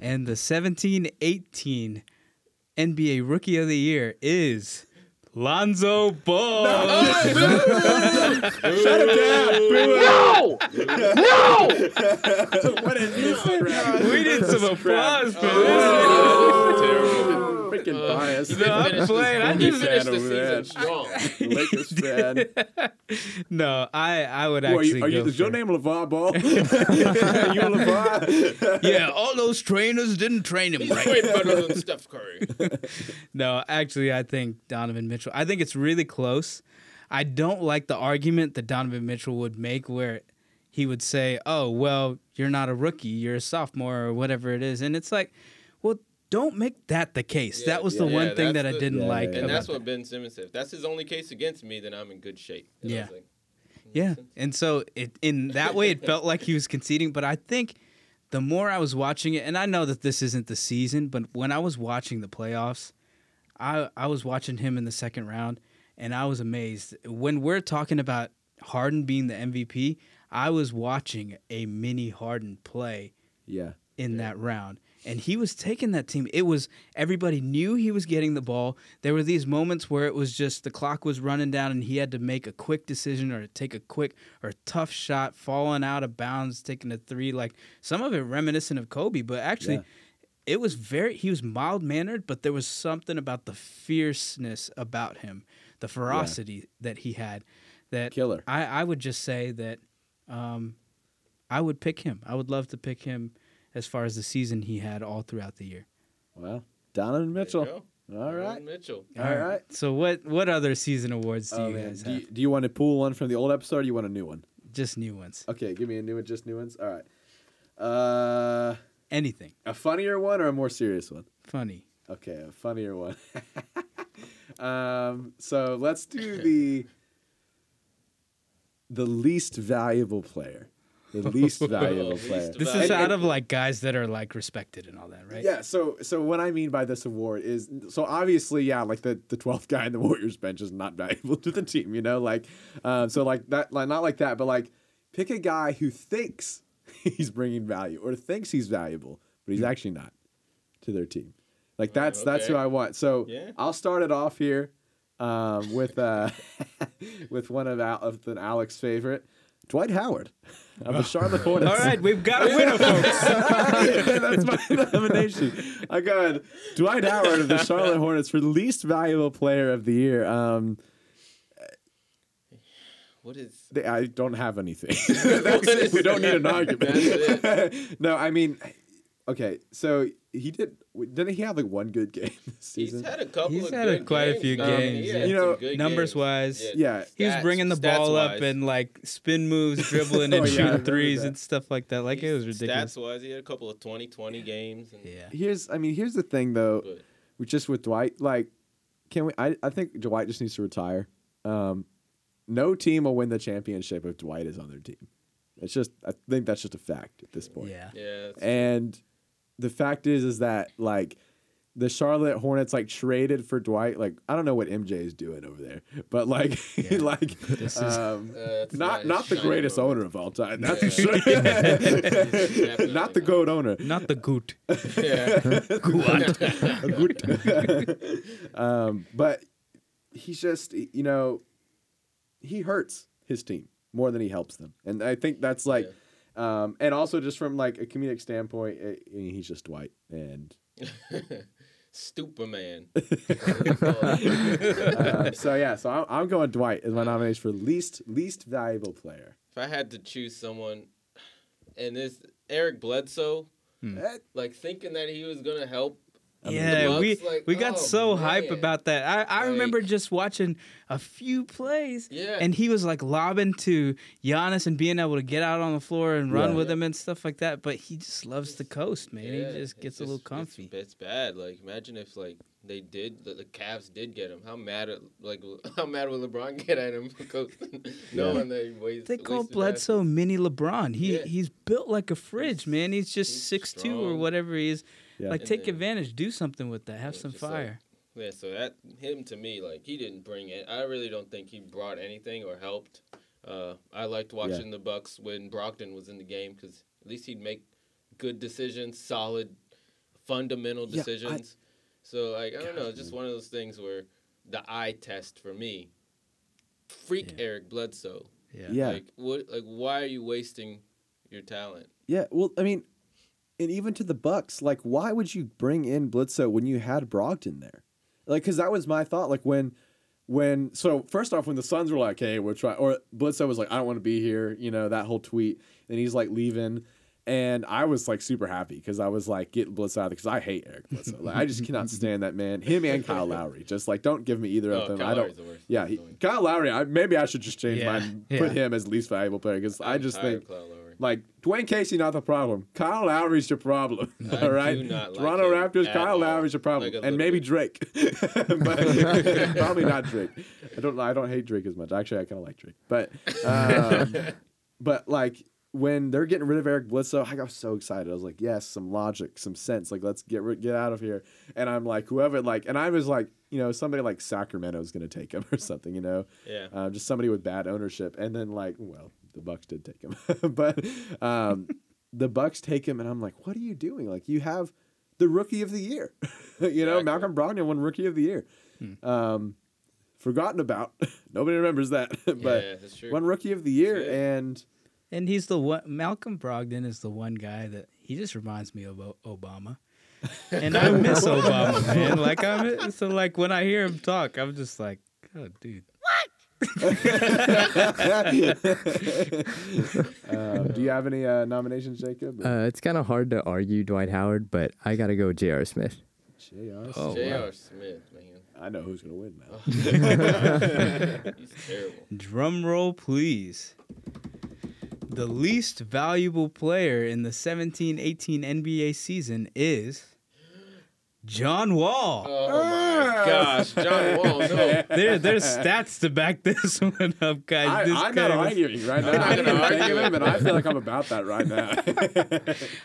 And the 17-18 NBA Rookie of the Year is Lonzo Ball. Shut him down. No! No! what is this crap? we need some applause for Oh, this. Terrible. Freaking bias. No, I'm playing. I just finished the season strong. Lakers fan. no. I I would Who are actually you, are you, go is your name LeVar Ball? you LeVar? Yeah, all those trainers didn't train him He's right. way better than Steph Curry. No, actually, I think Donovan Mitchell. I think it's really close. I don't like the argument that Donovan Mitchell would make where he would say, "Oh, well, you're not a rookie, you're a sophomore or whatever it is." And it's like, "Well, don't make that the case." Yeah, that was yeah, the one yeah, thing that's that I didn't Yeah, like. And about that's that. what Ben Simmons said. If that's his only case against me, then I'm in good shape. And I Yeah. was like, Yeah, and so it in that way it felt like he was conceding, but I think the more I was watching it, and I know that this isn't the season, but when I was watching the playoffs, I I was watching him in the second round, and I was amazed when we're talking about Harden being the MVP. I was watching a mini Harden play Yeah. in that round. And he was taking that team. It was everybody knew he was getting the ball. There were these moments where it was just the clock was running down and he had to make a quick decision or take a quick or tough shot, falling out of bounds, taking a three. Like some of it reminiscent of Kobe, but actually Yeah. it was very he was mild mannered, but there was something about the fierceness about him, the ferocity that he had that Killer. I, I would just say that um, I would pick him. I would love to pick him as far as the season he had all throughout the year. Well, Donovan Mitchell. There you go. All Donovan. Mitchell. All right. So what what other season awards do Oh, you man. guys Do have? you, do you want to pull one from the old episode or do you want a new one? Just new ones. Okay, give me a new one, just new ones. All right. Uh, Anything a funnier one or a more serious one? funny. Okay, a funnier one. um, so let's do the the least valuable player. The least valuable Least player. This Value. is And- out and- of like guys that are like respected and all that, right? Yeah, so so what I mean by this award is so obviously, yeah, like the the twelfth guy in the Warriors bench is not valuable to the team, you know, like, um, so like that, like not like that, but like pick a guy who thinks he's bringing value or thinks he's valuable, but he's actually not to their team. Like that's that's who. I want. So Yeah. I'll start it off here um, with uh, with one of Al- of the Alex favorite, Dwight Howard of the Charlotte Hornets. All right, we've got a winner, folks. That's my nomination. I got Dwight Howard of the Charlotte Hornets for least valuable player of the year. Um, What is? they, I don't have anything. We don't need an argument. No, I mean, okay. So he did. Didn't he have like one good game this season? He's had a couple. He's of had a- good quite a few Um, games, he yeah. You know, numbers games. wise. Yeah. He was Stats- bringing the ball up and like spin moves, dribbling and Oh, yeah, shooting remember threes that. and stuff like that. Like it was ridiculous. Stats wise, he had a couple of 20-20 games. And, Yeah. Here's. I mean, here's the thing though. But just with Dwight, like, can we? I, I think Dwight just needs to retire. Um, no team will win the championship if Dwight is on their team. It's just, I think that's just a fact at this point. Yeah. yeah, that's- And the fact is, is that like the Charlotte Hornets like traded for Dwight. Like, I don't know what MJ is doing over there, but like, Yeah. like, This is- um, uh, that's not not the greatest owner of all time. That's Yeah. for sure. Not the not. goat owner. Not the goot. Yeah. um, but he's just, you know, he hurts his team more than he helps them, and I think that's like, um, and also just from like a comedic standpoint, eh, he's just Dwight, and Superman. uh, so yeah, so I'm, I'm going Dwight as my nomination for least least valuable player. if I had to choose someone, and this Eric Bledsoe, Eh, like thinking that he was gonna help. The Yeah, we like, we got oh, so hype about that. I, I remember just watching a few plays, Yeah. and he was like lobbing to Giannis and being able to get out on the floor and run Yeah. with him and stuff like that. But he just loves the coast, man. Yeah, he just it's gets a little comfy. It's, bad. Like imagine if like they did the, the Cavs did get him. How mad at like how mad would LeBron get at him because that he wastes. They call Bledsoe mini LeBron. He Yeah. he's built like a fridge, man. He's just he's six two or whatever he is. Yeah. Like And take then- advantage, do something with that, have Yeah, some just like- fire. Yeah, so that him to me like he didn't bring it. I really don't think he brought anything or helped. Uh, I liked watching the Bucks when Brogdon was in the game because at least he'd make good decisions, solid, fundamental Yeah, I- decisions. so like I don't know, it's just one of those things where the eye test for me. Freak Yeah. Eric Bledsoe. yeah. Yeah. Like what? Like why are you wasting your talent? Yeah, well, I mean, and even to the Bucks, like, why would you bring in Bledsoe when you had Brogdon there? Like, because that was my thought. Like when, when so first off, when the Suns were like, "Hey, we're trying," or Bledsoe was like, "I don't want to be here," you know, that whole tweet, and he's like leaving. And I was like super happy because I was like getting Bledsoe out because I hate Eric Bledsoe. Like I just cannot stand that man. Him and Kyle Lowry. Just like don't give me either Oh, of them. Kyle I don't. The. Yeah, he. Kyle Lowry. I, maybe I should just change Yeah, mine. Put him as least valuable player because I I'm just think Kyle Lowry. Like Dwane Casey, not the problem. Kyle Lowry's your problem. I all right. like Toronto him Raptors. Kyle. Lowry's your problem, Like and maybe. Drake, but probably not Drake. I don't. I don't hate Drake as much. Actually, I kind of like Drake, but um, but like when they're getting rid of Eric Bledsoe, I got so excited. I was like, yes, some logic, some sense. Like let's get get out of here. And I'm like, whoever like, and I was like, you know, somebody like Sacramento is going to take him or something. You know, Yeah. uh, just somebody with bad ownership. And then like, well, the Bucks did take him, but um, the Bucks take him, and I'm like, what are you doing? Like you have the rookie of the year, you know, Exactly. Malcolm Brogdon won rookie of the year. Um, forgotten about. Nobody remembers that, but yeah, that's true. won rookie of the year, good. and And he's the one. Malcolm Brogdon is the one guy that he just reminds me of Obama. And I miss Obama, man. Like I'm so like when I hear him talk, I'm just like, oh, dude. Uh, do you have any uh, nominations, Jacob? Uh, it's kind of hard to argue Dwight Howard, but I gotta go with J.R. Smith. J.R. Oh, J.R. Smith, man. I know who's gonna win now. He's terrible. Drum roll, please. The least valuable player in the 17-18 NBA season is John Wall. Oh my gosh, John Wall, no. There, there's stats to back this one up, guys. I, this I'm not arguing right now. I'm not argue. but I feel like I'm about that right now.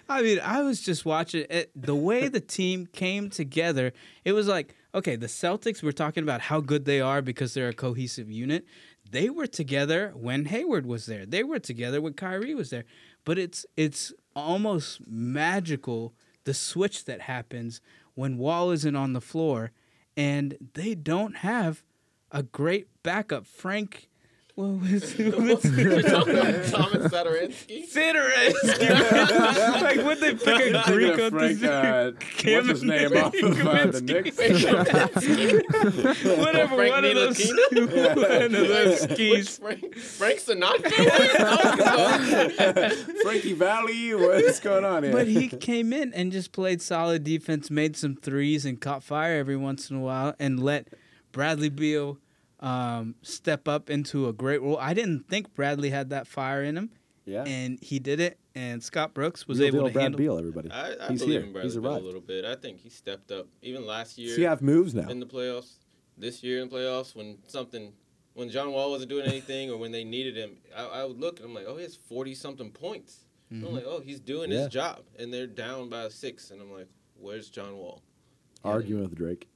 I mean, I was just watching it. The way the team came together, it was like, okay, the Celtics, we're talking about how good they are because they're a cohesive unit. They were together when Hayward was there. They were together when Kyrie was there. But it's it's almost magical the switch that happens when Wall isn't on the floor and they don't have a great backup. Frank what was, what's You're talking about Thomas Satoransky? Fitterer. like would they pick a Greek on Frank, this? uh, what's his name off of uh, the Knicks? Whatever, Frank one of those, Ntilikina? one of those skis. Frank? Frank Sinatra? What are you talking about? Frankie Valli, what's going on here? But he came in and just played solid defense, made some threes, and caught fire every once in a while, and let Bradley Beal um, step up into a great role. I didn't think Bradley had that fire in him, yeah, and he did it. And Scott Brooks was Real able deal to Brad handle. Beal, everybody. I, I He's believe here. in Bradley He's Beal a arrived. little bit. I think he stepped up even last year Does he have moves now? in the playoffs. This year in the playoffs, when something, when John Wall wasn't doing anything or when they needed him, I, I would look and I'm like, oh, he has forty something points. I'm like, oh, he's doing Yeah. his job, and they're down by six, and I'm like, where's John Wall? Arguing with Drake.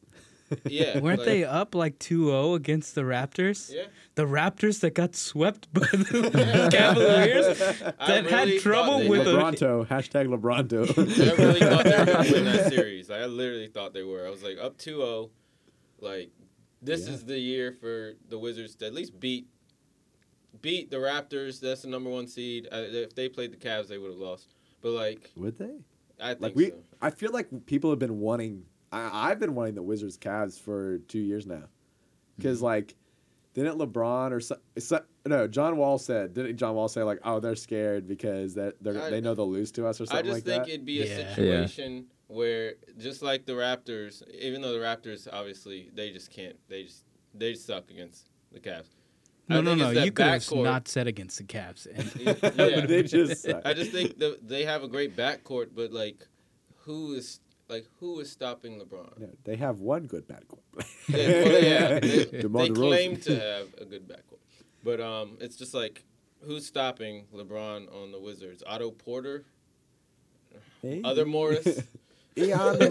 Yeah, Weren't like- they up like 2-0 against the Raptors? Yeah. The Raptors that got swept by the Cavaliers I that had trouble with were- the Lebronto, hashtag Lebronto. I really thought they were going to win that series. I literally thought they were. I was like, up 2 0. Like, this Yeah. is the year for the Wizards to at least beat beat the Raptors. That's the number one seed. Uh, if they played the Cavs, they would have lost. But, like, Would they? I think Like we, so. I feel like people have been wanting. I, I've been wanting the Wizards Cavs for two years now, because mm-hmm. like, didn't LeBron or so, so, no John Wall said didn't John Wall say like oh they're scared because that they're, I- they know they'll lose to us or something like that. I just like think that. it'd be a Yeah. Yeah. situation where, just like the Raptors, even though the Raptors, obviously, they just can't. They just they suck against the Cavs. No, I no, no. You could have backcourt- not said against the Cavs. And yeah. they just suck. I just think that they have a great backcourt, but like, who is like who is stopping LeBron? Yeah, they have one good backcourt. Yeah, well, they, have, they, they claim to have a good backcourt, but um, it's just like who's stopping LeBron on the Wizards? Otto Porter, Hey. other Morris, Ian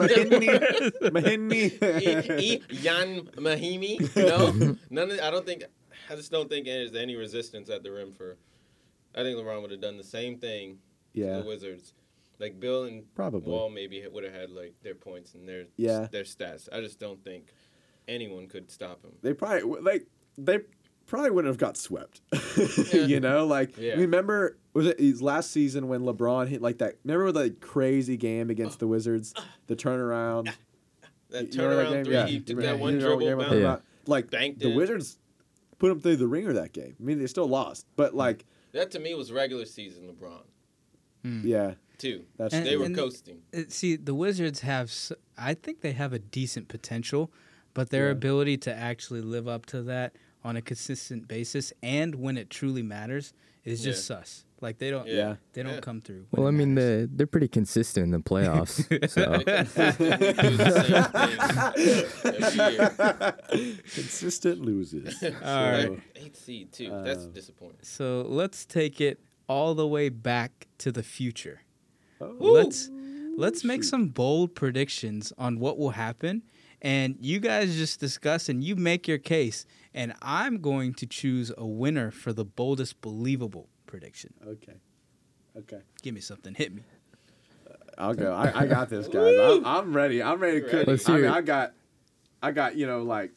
e, e, Jan Mahinmi. No, none. Of, I don't think. I just don't think there's any resistance at the rim for. I think LeBron would have done the same thing to yeah, the Wizards. Like Bill and Probably. Wall maybe would have had like their points and their Yeah. their stats. I just don't think anyone could stop him. they probably like they probably wouldn't have got swept. Yeah. you know, like Yeah. remember was it his last season when LeBron hit like that? Remember the crazy game against the Wizards, uh. the turnaround. That You remember turnaround game? three, Yeah. he took You that remember- one you dribble, game bounce. Yeah. Like Banked the it. Wizards put him through the ringer that game. I mean, they still lost, but hmm. like, That to me was regular season LeBron hmm. yeah, too. that's And- They were coasting. See, the Wizards have, I think they have a decent potential, but their Yeah. ability to actually live up to that on a consistent basis and when it truly matters is just sus. Like they don't, Yeah. they don't Yeah. come through. Well, I mean, matters. they're, they're pretty consistent in the playoffs. so They consistently do the same thing every year. consistent loses. All right. So, Eighth seed too. That's Uh, disappointing. So let's take it all the way back to the future. Oh, Let's let's make some bold predictions on what will happen, and you guys just discuss and you make your case, and I'm going to choose a winner for the boldest believable prediction. Okay. Okay. Give me something. Hit me. Uh, I'll go. I, I got this, guys. I'm, I'm ready. I'm ready to cook. Let's I hear mean, it. I got, I got you know like,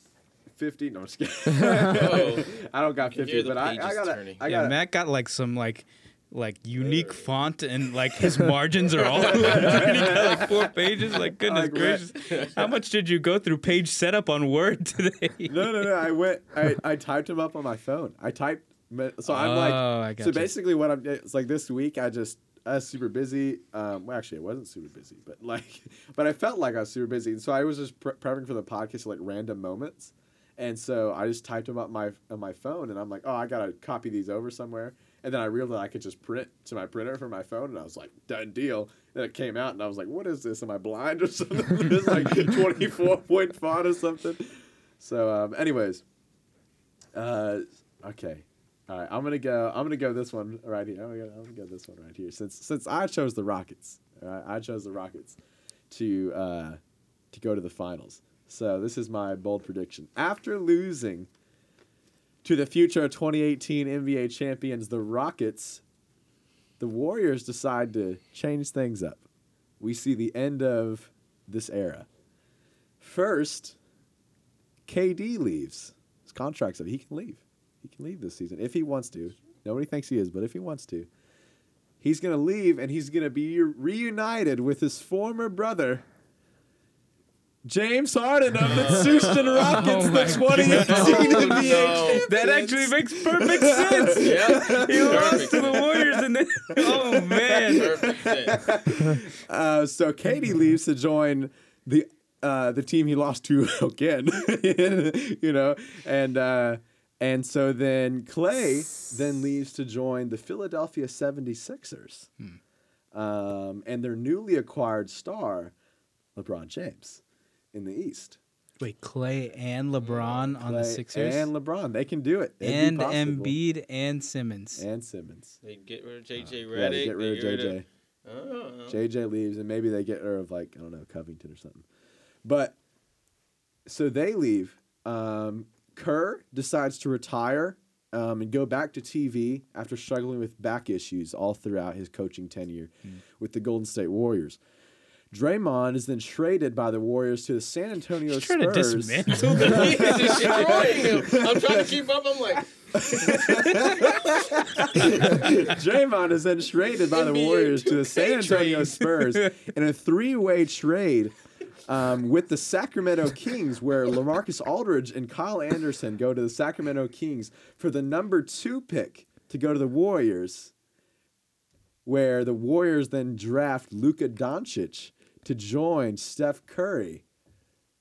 fifty. No, I'm just kidding. Oh. I don't got fifty, but I, I got a, turning. I yeah, got a, Matt got like some like like unique font and like his margins are all like four pages. Like goodness Like, gracious, how much did you go through page setup on Word today? No, no, no. I went. I, I typed him up on my phone. I typed. So I'm Oh, like. So basically, what I'm. It's like this week. I just. I was super busy. Um, well, actually, I wasn't super busy, but like, but I felt like I was super busy, and so I was just pre- prepping for the podcast at like random moments, and so I just typed them up my on my phone, and I'm like, oh, I gotta copy these over somewhere, and then I realized I could just print to my printer from my phone, and I was like, done deal. Then it came out, and I was like, what is this? Am I blind or something? it's like 24 point font or something. So, um, anyways, uh, okay. All right, I'm gonna go. I'm gonna go this one right here. I'm gonna go, I'm gonna go this one right here. Since since I chose the Rockets, all right, I chose the Rockets to uh, to go to the finals. So this is my bold prediction. After losing to the future 2018 NBA champions, the Rockets, the Warriors decide to change things up. We see the end of this era. First, KD leaves. His contract's up. He can leave. He can leave this season if he wants to. Nobody thinks he is, but if he wants to, he's going to leave and he's going to be reunited with his former brother, James Harden of the Houston Rockets, Oh the 2018 God. NBA No. that actually makes perfect sense. Yeah. He lost to the Warriors and then oh man. Perfect sense. Uh, so KD leaves to join the uh, the team he lost to again, you know, and uh, and so then Klay then leaves to join the Philadelphia 76ers um, and their newly acquired star, LeBron James, in the East. Wait, Klay and LeBron on the Sixers and LeBron, they can do it. It'd and possible. Embiid and Simmons. and Simmons. They get rid of JJ Yeah, Redick. they get rid they of JJ. Oh. JJ leaves, and maybe they get rid of like I don't know Covington or something. But so they leave. Um, Kerr decides to retire um, and go back to TV after struggling with back issues all throughout his coaching tenure with the Golden State Warriors. Draymond is then traded by the Warriors to the San Antonio Trying to Spurs. dismantle the He's destroying him. I'm trying to keep up. I'm like, Draymond is then traded by the Warriors to the San Antonio trade. Spurs in a three-way trade um, with the Sacramento Kings, where LaMarcus Aldridge and Kyle Anderson go to the Sacramento Kings for the number two pick to go to the Warriors, where the Warriors then draft Luka Doncic to join Steph Curry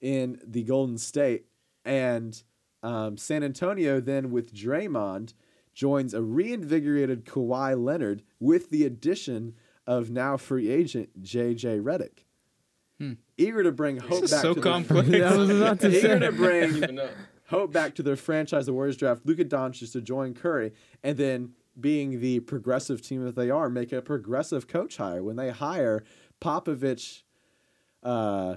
in the Golden State, and um, San Antonio then with Draymond joins a reinvigorated Kawhi Leonard with the addition of now free agent JJ Redick. Eager to bring hope Hmm. is back so to complex. Yeah, I was about to eager say. to bring hope back to their franchise, the Warriors draft Luka Doncic to join Curry, and then being the progressive team that they are, make a progressive coach hire when they hire Popovich, uh,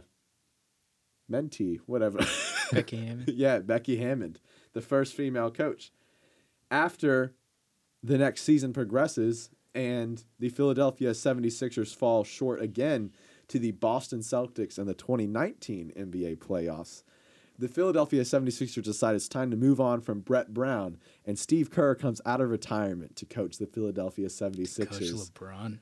mentee, whatever. Becky Hammon. yeah, Becky Hammon, the first female coach. After the next season progresses and the Philadelphia 76ers fall short again to the Boston Celtics in the 2019 NBA playoffs, the Philadelphia 76ers decide it's time to move on from Brett Brown, and Steve Kerr comes out of retirement to coach the Philadelphia 76ers. Coach LeBron.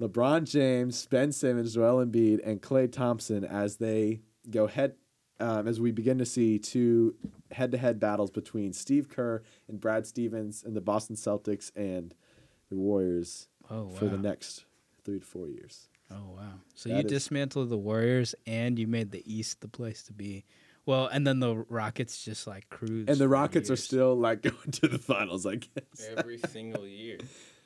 LeBron James, Ben Simmons, Joel Embiid, and Klay Thompson as they go head um, as we begin to see two head-to-head battles between Steve Kerr and Brad Stevens and the Boston Celtics and the Warriors Oh wow. for the next three to four years. Oh wow! So That you is- dismantled the Warriors and you made the East the place to be. Well, and then the Rockets just like cruise. And the for Rockets are still like going to the finals, I guess. Every single year.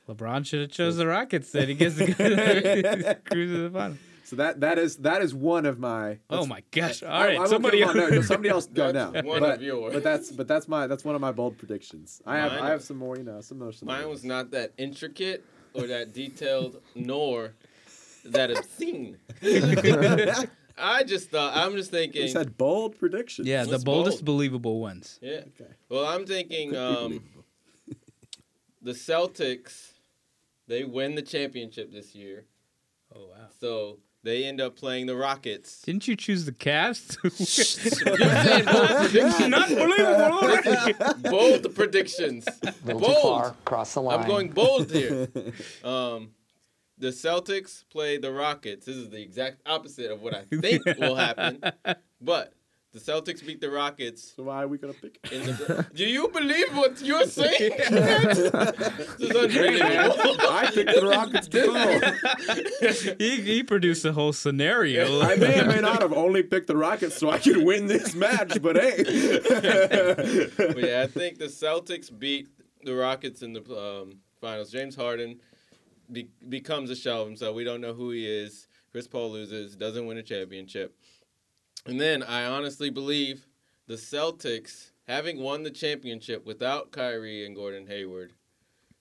LeBron should have chose the Rockets. Then he gets to go to cruise to the final. So that that is that is one of my. Oh my gosh! All I- I right, won't somebody give them no, else. somebody else go now. One but, of yours. but that's but that's my that's one of my bold predictions. I have I have some more, you know, some more. Mine was not that intricate or that detailed, nor that obscene. I just thought I'm just thinking. You thinking. said bold predictions. Yeah, the What's boldest bold? believable ones. Yeah. Okay. Well, I'm thinking. Um, the Celtics, they win the championship this year. Oh wow. So they end up playing the Rockets. Didn't you choose the Cavs? You're saying bold predictions. Unbelievable. bold predictions. Bold. cross the line. I'm going bold here. Um, the Celtics play the Rockets. This is the exact opposite of what I think will happen. But the Celtics beat the Rockets. So why are we gonna pick? In the, do you believe what you're saying? this is unbelievable. I picked the Rockets too. he, he produced a whole scenario. I may or may not have only picked the Rockets so I could win this match, but hey. but yeah, I think the Celtics beat the Rockets in the um, finals. James Harden be- becomes a shell of himself. We don't know who he is. Chris Paul loses, doesn't win a championship. And then I honestly believe the Celtics, having won the championship without Kyrie and Gordon Hayward,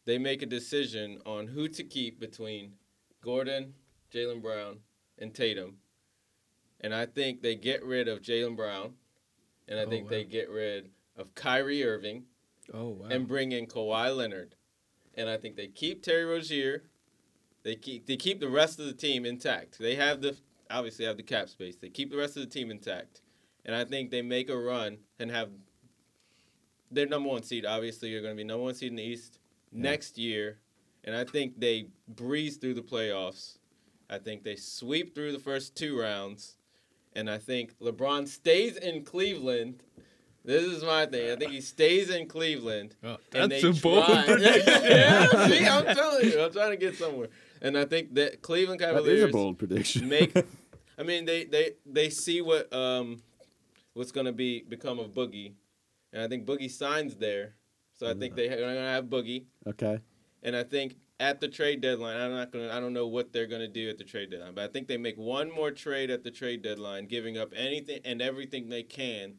they make a decision on who to keep between Gordon, Jaylen Brown, and Tatum. And I think they get rid of Jaylen Brown, and I Oh, think wow. they get rid of Kyrie Irving oh wow. and bring in Kawhi Leonard. And I think they keep Terry Rozier. They keep they keep the rest of the team intact. They have the obviously have the cap space. They keep the rest of the team intact. And I think they make a run and have their number one seed. Obviously, you're going to be number one seed in the East next year. And I think they breeze through the playoffs. I think they sweep through the first two rounds. And I think LeBron stays in Cleveland. This is my thing. I think he stays in Cleveland. Oh, and that's they a bold try- yeah, see, I'm telling you, I'm trying to get somewhere. And I think that Cleveland That Cavaliers is a bold prediction. make. I mean, they they they see what um what's gonna be become of Boogie, and I think Boogie signs there. So I think they are gonna have Boogie, okay. and I think at the trade deadline, I'm not gonna. I don't know what they're gonna do at the trade deadline, but I think they make one more trade at the trade deadline, giving up anything and everything they can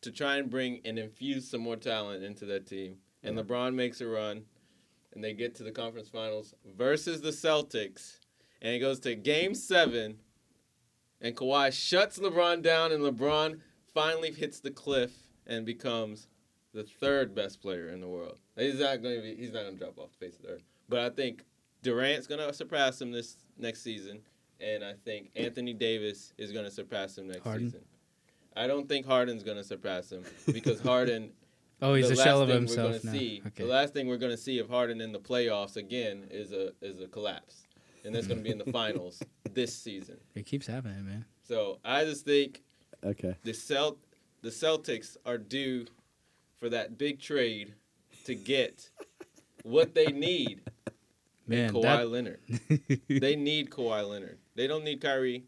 to try and bring and infuse some more talent into that team. And LeBron makes a run, and they get to the conference finals versus the Celtics, and it goes to Game Seven, and Kawhi shuts LeBron down, and LeBron finally hits the cliff and becomes the third best player in the world. He's not going to be. He's not going to drop off the face of the earth. But I think Durant's going to surpass him this next season, and I think Anthony Davis is going to surpass him next Harden? season. I don't think Harden's going to surpass him because Harden. Oh, he's the a shell last of thing himself We're gonna now. see, Okay. The last thing we're going to see of Harden in the playoffs again is a is a collapse, and that's going to be in the finals this season. It keeps happening, man. So I just think Okay. the Celt the Celtics are due for that big trade to get what they need. Man, Kawhi that, Leonard. They need Kawhi Leonard. They don't need Kyrie.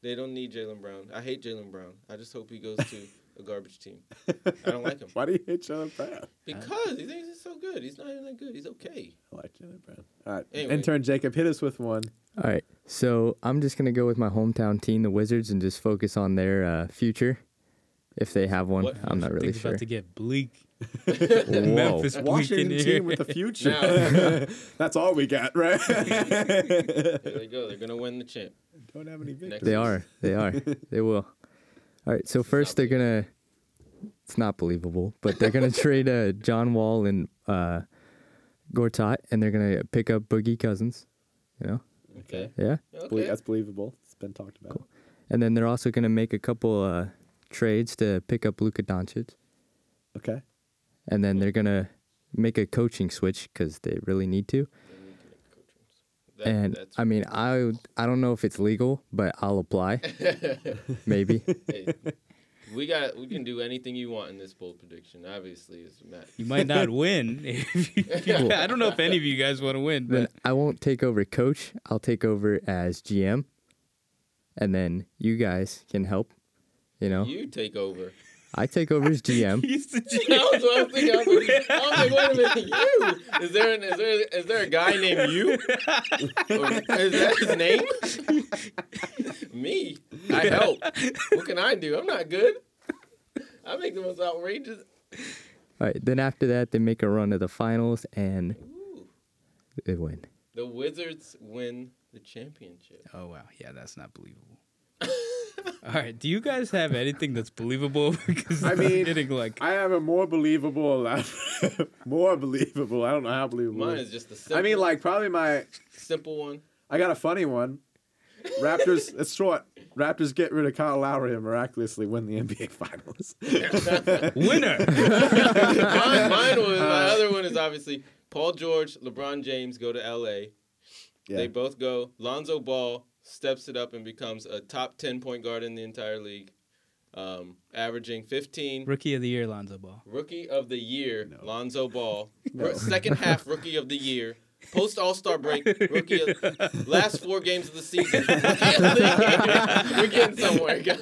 They don't need Jaylen Brown. I hate Jaylen Brown. I just hope he goes to a garbage team I don't like him. Why do you hate Jaylen Brown? because he thinks he's so good. He's not even that good. He's okay. I like Jaylen Brown. All right. Anyway. Intern Jacob, hit us with one. All right. So I'm just gonna go with my hometown team, the Wizards, and just focus on their uh, future, if they have one. What I'm not really Things sure. about to get bleak. Whoa. Memphis Bleek in Washington here. team with the future. Now- That's all we got, right? There they go. They're gonna win the champ. Don't have any victories. They are. They are. they will. All right. So first they're gonna. It's not believable, but they're gonna trade uh, John Wall and uh, Gortat, and they're gonna pick up Boogie Cousins. You know. Okay. Yeah. Belie- Okay. That's believable. It's been talked about. And then they're also gonna make a couple uh, trades to pick up Luka Doncic, Okay. and then they're gonna make a coaching switch because they really need to. That- and that's I mean, I I don't know if it's legal, but I'll apply. Maybe. Hey, we got. We can do anything you want in this bold prediction. Obviously, it's Matt. You might not win. if you- I don't know if any of you guys want to win, then but I won't take over coach. I'll take over as GM, and then you guys can help. You know, You take over. I take over as GM. he's the That was what I was thinking. I was like, I was like, wait a minute, you? Is there an, is there is there a guy named you? Is that his name? Me. I help. What can I do? I'm not good. I make the most outrageous. All right. Then after that, they make a run to the finals and Ooh. they win. The Wizards win the championship. Oh wow, yeah, that's not believable. All right. Do you guys have anything that's believable? because I mean, getting like I have a more believable, more believable. I don't know how believable. Mine is just the simple, I mean, like probably my. simple one. I got a funny one. Raptors. it's short. Raptors get rid of Kyle Lowry and miraculously win the NBA Finals. winner. mine, mine was Uh, my other one is obviously Paul George, LeBron James go to L.A. Yeah. They both go. Lonzo Ball steps it up and becomes a top ten point guard in the entire league, um, averaging 15. Rookie of the year, Lonzo Ball. Rookie of the year, Lonzo Ball. R- Second half Rookie of the year. Post All Star break, rookie of, last four games of the season. The. We're getting somewhere, guys.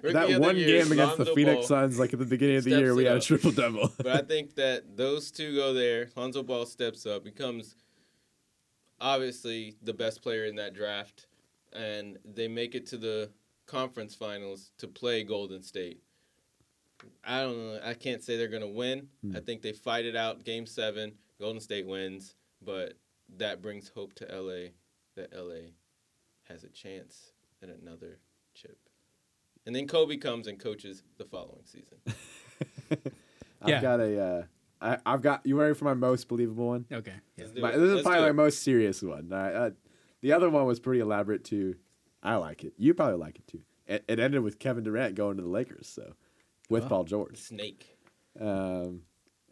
Rookie that one year game is against the Phoenix Ball. Suns, like at the beginning of the year, we it had a triple double. But I think that those two go there. Lonzo Ball steps up, becomes obviously the best player in that draft, and they make it to the conference finals to play Golden State. I don't know. I can't say they're gonna win. I think they fight it out. Game seven, Golden State wins, but that brings hope to LA. That LA has a chance at another chip. And then Kobe comes and coaches the following season. I've Yeah. got a. Uh, I, I've got. You ready for my most believable one? Okay. Yeah. My, this is Let's probably my most serious one. I, uh, the other one was pretty elaborate too. I like it. You probably like it too. It, it ended with Kevin Durant going to the Lakers, so with Oh. Paul George. Snake. Um,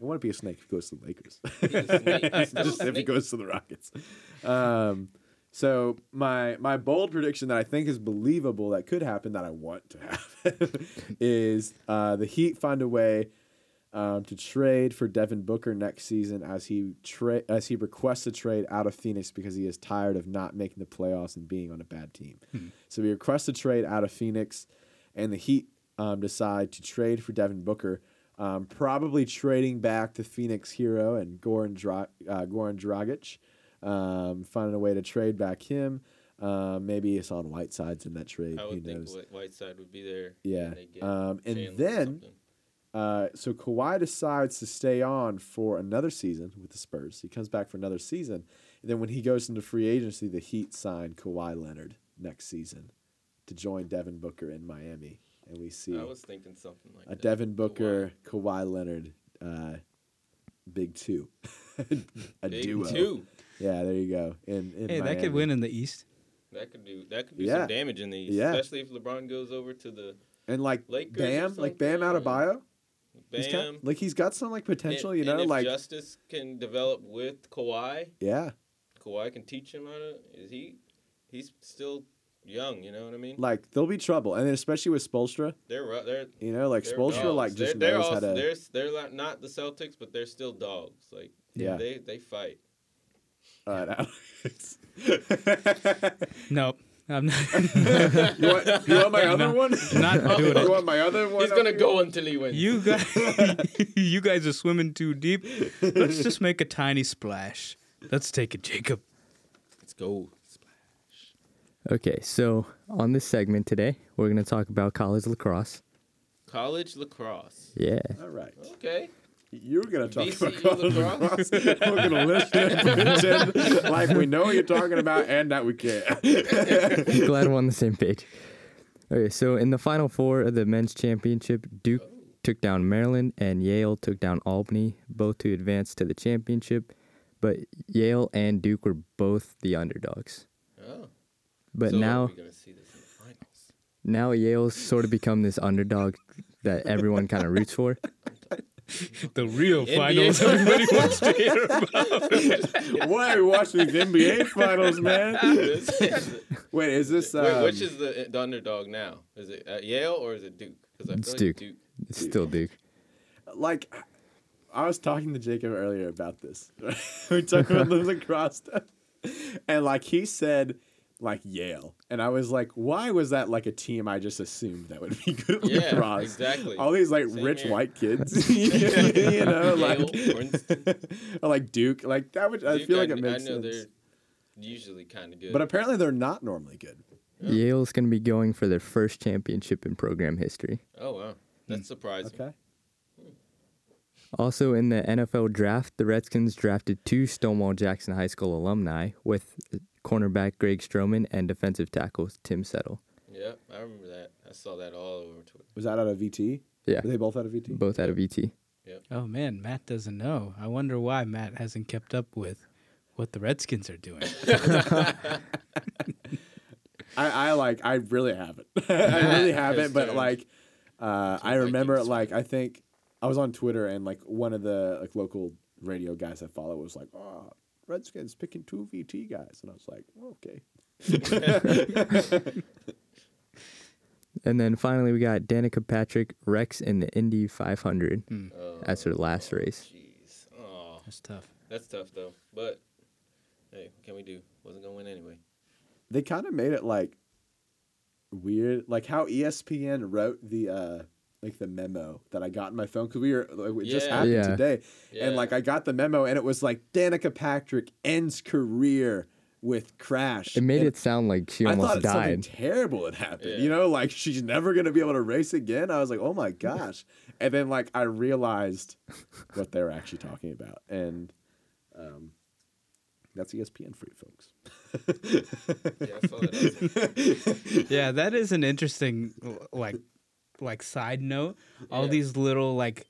it wouldn't be a snake if he goes to the Lakers. He's a snake. He's still a Just if he goes to the Rockets. Um, so my my bold prediction that I think is believable that could happen that I want to happen is uh, the Heat find a way um, to trade for Devin Booker next season as he tra- as he requests a trade out of Phoenix because he is tired of not making the playoffs and being on a bad team. So he requests a trade out of Phoenix, and the Heat um, decide to trade for Devin Booker. Um, probably trading back the Phoenix hero and Goran, Dra- uh, Goran Dragic, um, finding a way to trade back him. Um, maybe it's on Whiteside's in that trade. I Who would think knows? White- Whiteside would be there. Yeah. and Um, and then something. Uh, so Kawhi decides to stay on for another season with the Spurs. He comes back for another season, and then when he goes into free agency, the Heat sign Kawhi Leonard next season to join Devin Booker in Miami, and we see I was thinking something like a that. Devin Booker, Kawhi Leonard, uh, big two, a Big duo. two. Yeah, there you go. In, in Hey, that could win in the East. That could do that could do Yeah. some damage in the East, Yeah. especially if LeBron goes over to the And like Lakers or Bam, like Bam something. Adebayo, he's Bam. got, like he's got some like potential, And- you know, and if like Justise can develop with Kawhi. yeah, Kawhi can teach him how to. Is he? He's still young. You know what I mean? like there'll be trouble, and then especially with Spoelstra, They're ru- they're you know, like they're Spoelstra, dogs. like just they're, they're knows how to. They're they're like not the Celtics, but they're still dogs. Like Yeah. they they fight. All right, Alex. Nope. I'm not. you, want, you want my other No, one? not doing you it. want my other one? He's gonna here? go until he wins. You guys, you guys are swimming too deep. Let's just make a tiny splash. Let's take it, Jacob. Let's go. Splash. Okay, so on this segment today, we're going to talk about college lacrosse. College lacrosse. Yeah. All right. Okay. You're gonna talk VCU about college lacrosse? lacrosse. We're gonna listen and pretend like we know what you're talking about and that we can. Glad we're on the same page. Okay, so in the final four of the men's championship, Duke took down Maryland and Yale took down Albany, both to advance to the championship. But Yale and Duke were both the underdogs. Oh. But so now, we're gonna see this in the finals. now Yale's sort of become this underdog that everyone kind of roots for. The real NBA finals everybody wants to hear about. Why are we watching these NBA finals, man? Wait, is this? Um, Wait, which is the, the underdog now? Is it at Yale or is it Duke? Because I It's like Duke. It's still Duke. like? I was talking to Jacob earlier about this. we talked about the lacrosse stuff, and like he said, like Yale, and I was like, why was that like a team I just assumed that would be good at Yeah, lacrosse? exactly. All these like Same rich here. white kids, you know, like Yale, Princeton. or like Duke, like that would. I feel like I, it makes I know sense. they're usually kind of good. But apparently they're not normally good. Oh. Yale's going to be going for their first championship in program history. oh wow, that's hmm. surprising. Okay. Also, in the NFL draft, the Redskins drafted two Stonewall Jackson High School alumni with cornerback Greg Stroman and defensive tackle Tim Settle. Yeah, I remember that. I saw that all over Twitter. Was that out of VT? Yeah. Were they both out of VT? Both out of VT. Yep. Oh man, Matt doesn't know. I wonder why Matt hasn't kept up with what the Redskins are doing. I, I like I really haven't. I really haven't, but like uh, I Vikings remember like I think I was on Twitter and like one of the like local radio guys I follow was like, "Oh, Redskins picking two VT guys," and I was like, oh, "Okay." And then finally, we got Danica Patrick wrecks in the Indy 500. Oh, That's her last race. Jeez. Oh, That's tough. that's tough though. But hey, what can we do? Wasn't gonna win anyway. they kind of made it like weird, like how ESPN wrote the uh like the memo that I got in my phone because we were like, it just Yeah. happened Yeah. today, Yeah. and like I got the memo and it was like Danica Patrick ends career with crash. It made And it sound like she I thought almost something died. terrible had happened. Yeah. You know, like she's never gonna be able to race again. I was like, oh my gosh. and then like I realized what they were actually talking about, and um, that's ESPN for you folks. Yeah, that. Yeah, that is an interesting like like side note. All Yeah. these little like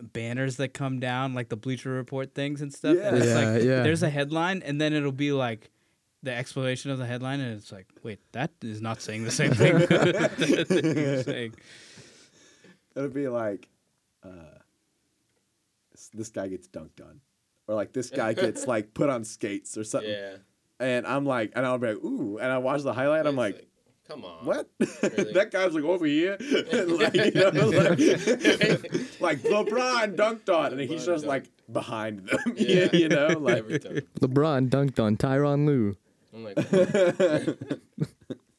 banners that come down, like the Bleacher Report things and stuff. And Yeah. it's Yeah, like yeah. there's a headline and then it'll be like the explanation of the headline and it's like, wait, that is not saying the same thing that saying. It'll be like, uh, this, this guy gets dunked on, or like this guy gets like put on skates or something. yeah. And I'm like, and I'll be like, ooh, and I watch the highlight. I'm It's like, come on. what? Really? that guy's like over here, like, you know, like, like LeBron dunked on, and he's just dunked. like behind them. Yeah. you know, like LeBron dunked on Tyronn Lue. I'm like,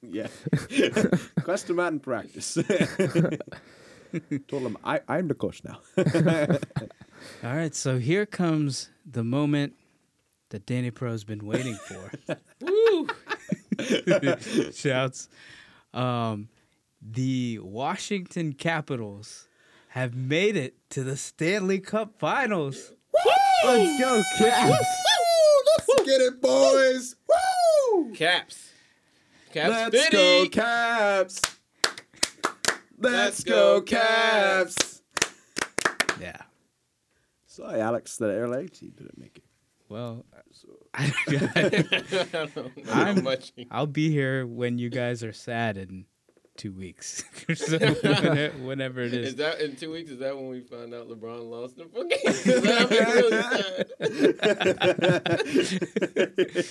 yeah. Quest him out in practice. Told him I, I'm the coach now. All right, so here comes the moment that Danny Pro's been waiting for. woo! Shouts. Um, the Washington Capitals have made it to the Stanley Cup Finals. Let's go, Caps! Let's get it, boys! Woo! Caps. Caps Let's City. go, Caps! Let's Let's go, go, Caps! Yeah. Sorry, Alex, the LA team didn't make it. Well, uh, I don't know how I'm- much. I'll be here when you guys are sad in two weeks. so whenever, whenever it Is is. that in two weeks? Is that when we find out LeBron lost the? 'Cause really.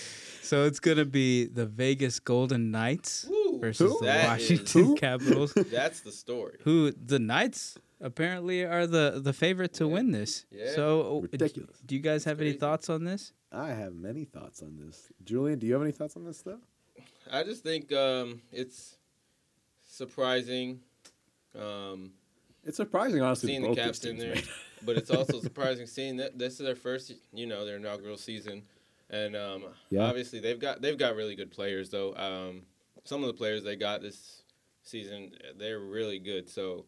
So it's gonna be the Vegas Golden Knights Woo. versus the is- Washington Who? Capitals. That's the story. who the Knights apparently are the the favorite to win this. Yeah. So uh, Ridiculous. Do you guys have any thoughts on this? I have many thoughts on this. Julian, do you have any thoughts on this, though? I just think um, it's surprising. Um, It's surprising, honestly, seeing the Caps in there, but it's also surprising seeing that this is their first, you know, their inaugural season, and um, Yeah. obviously they've got they've got really good players though. Um, some of the players they got this season, they're really good. So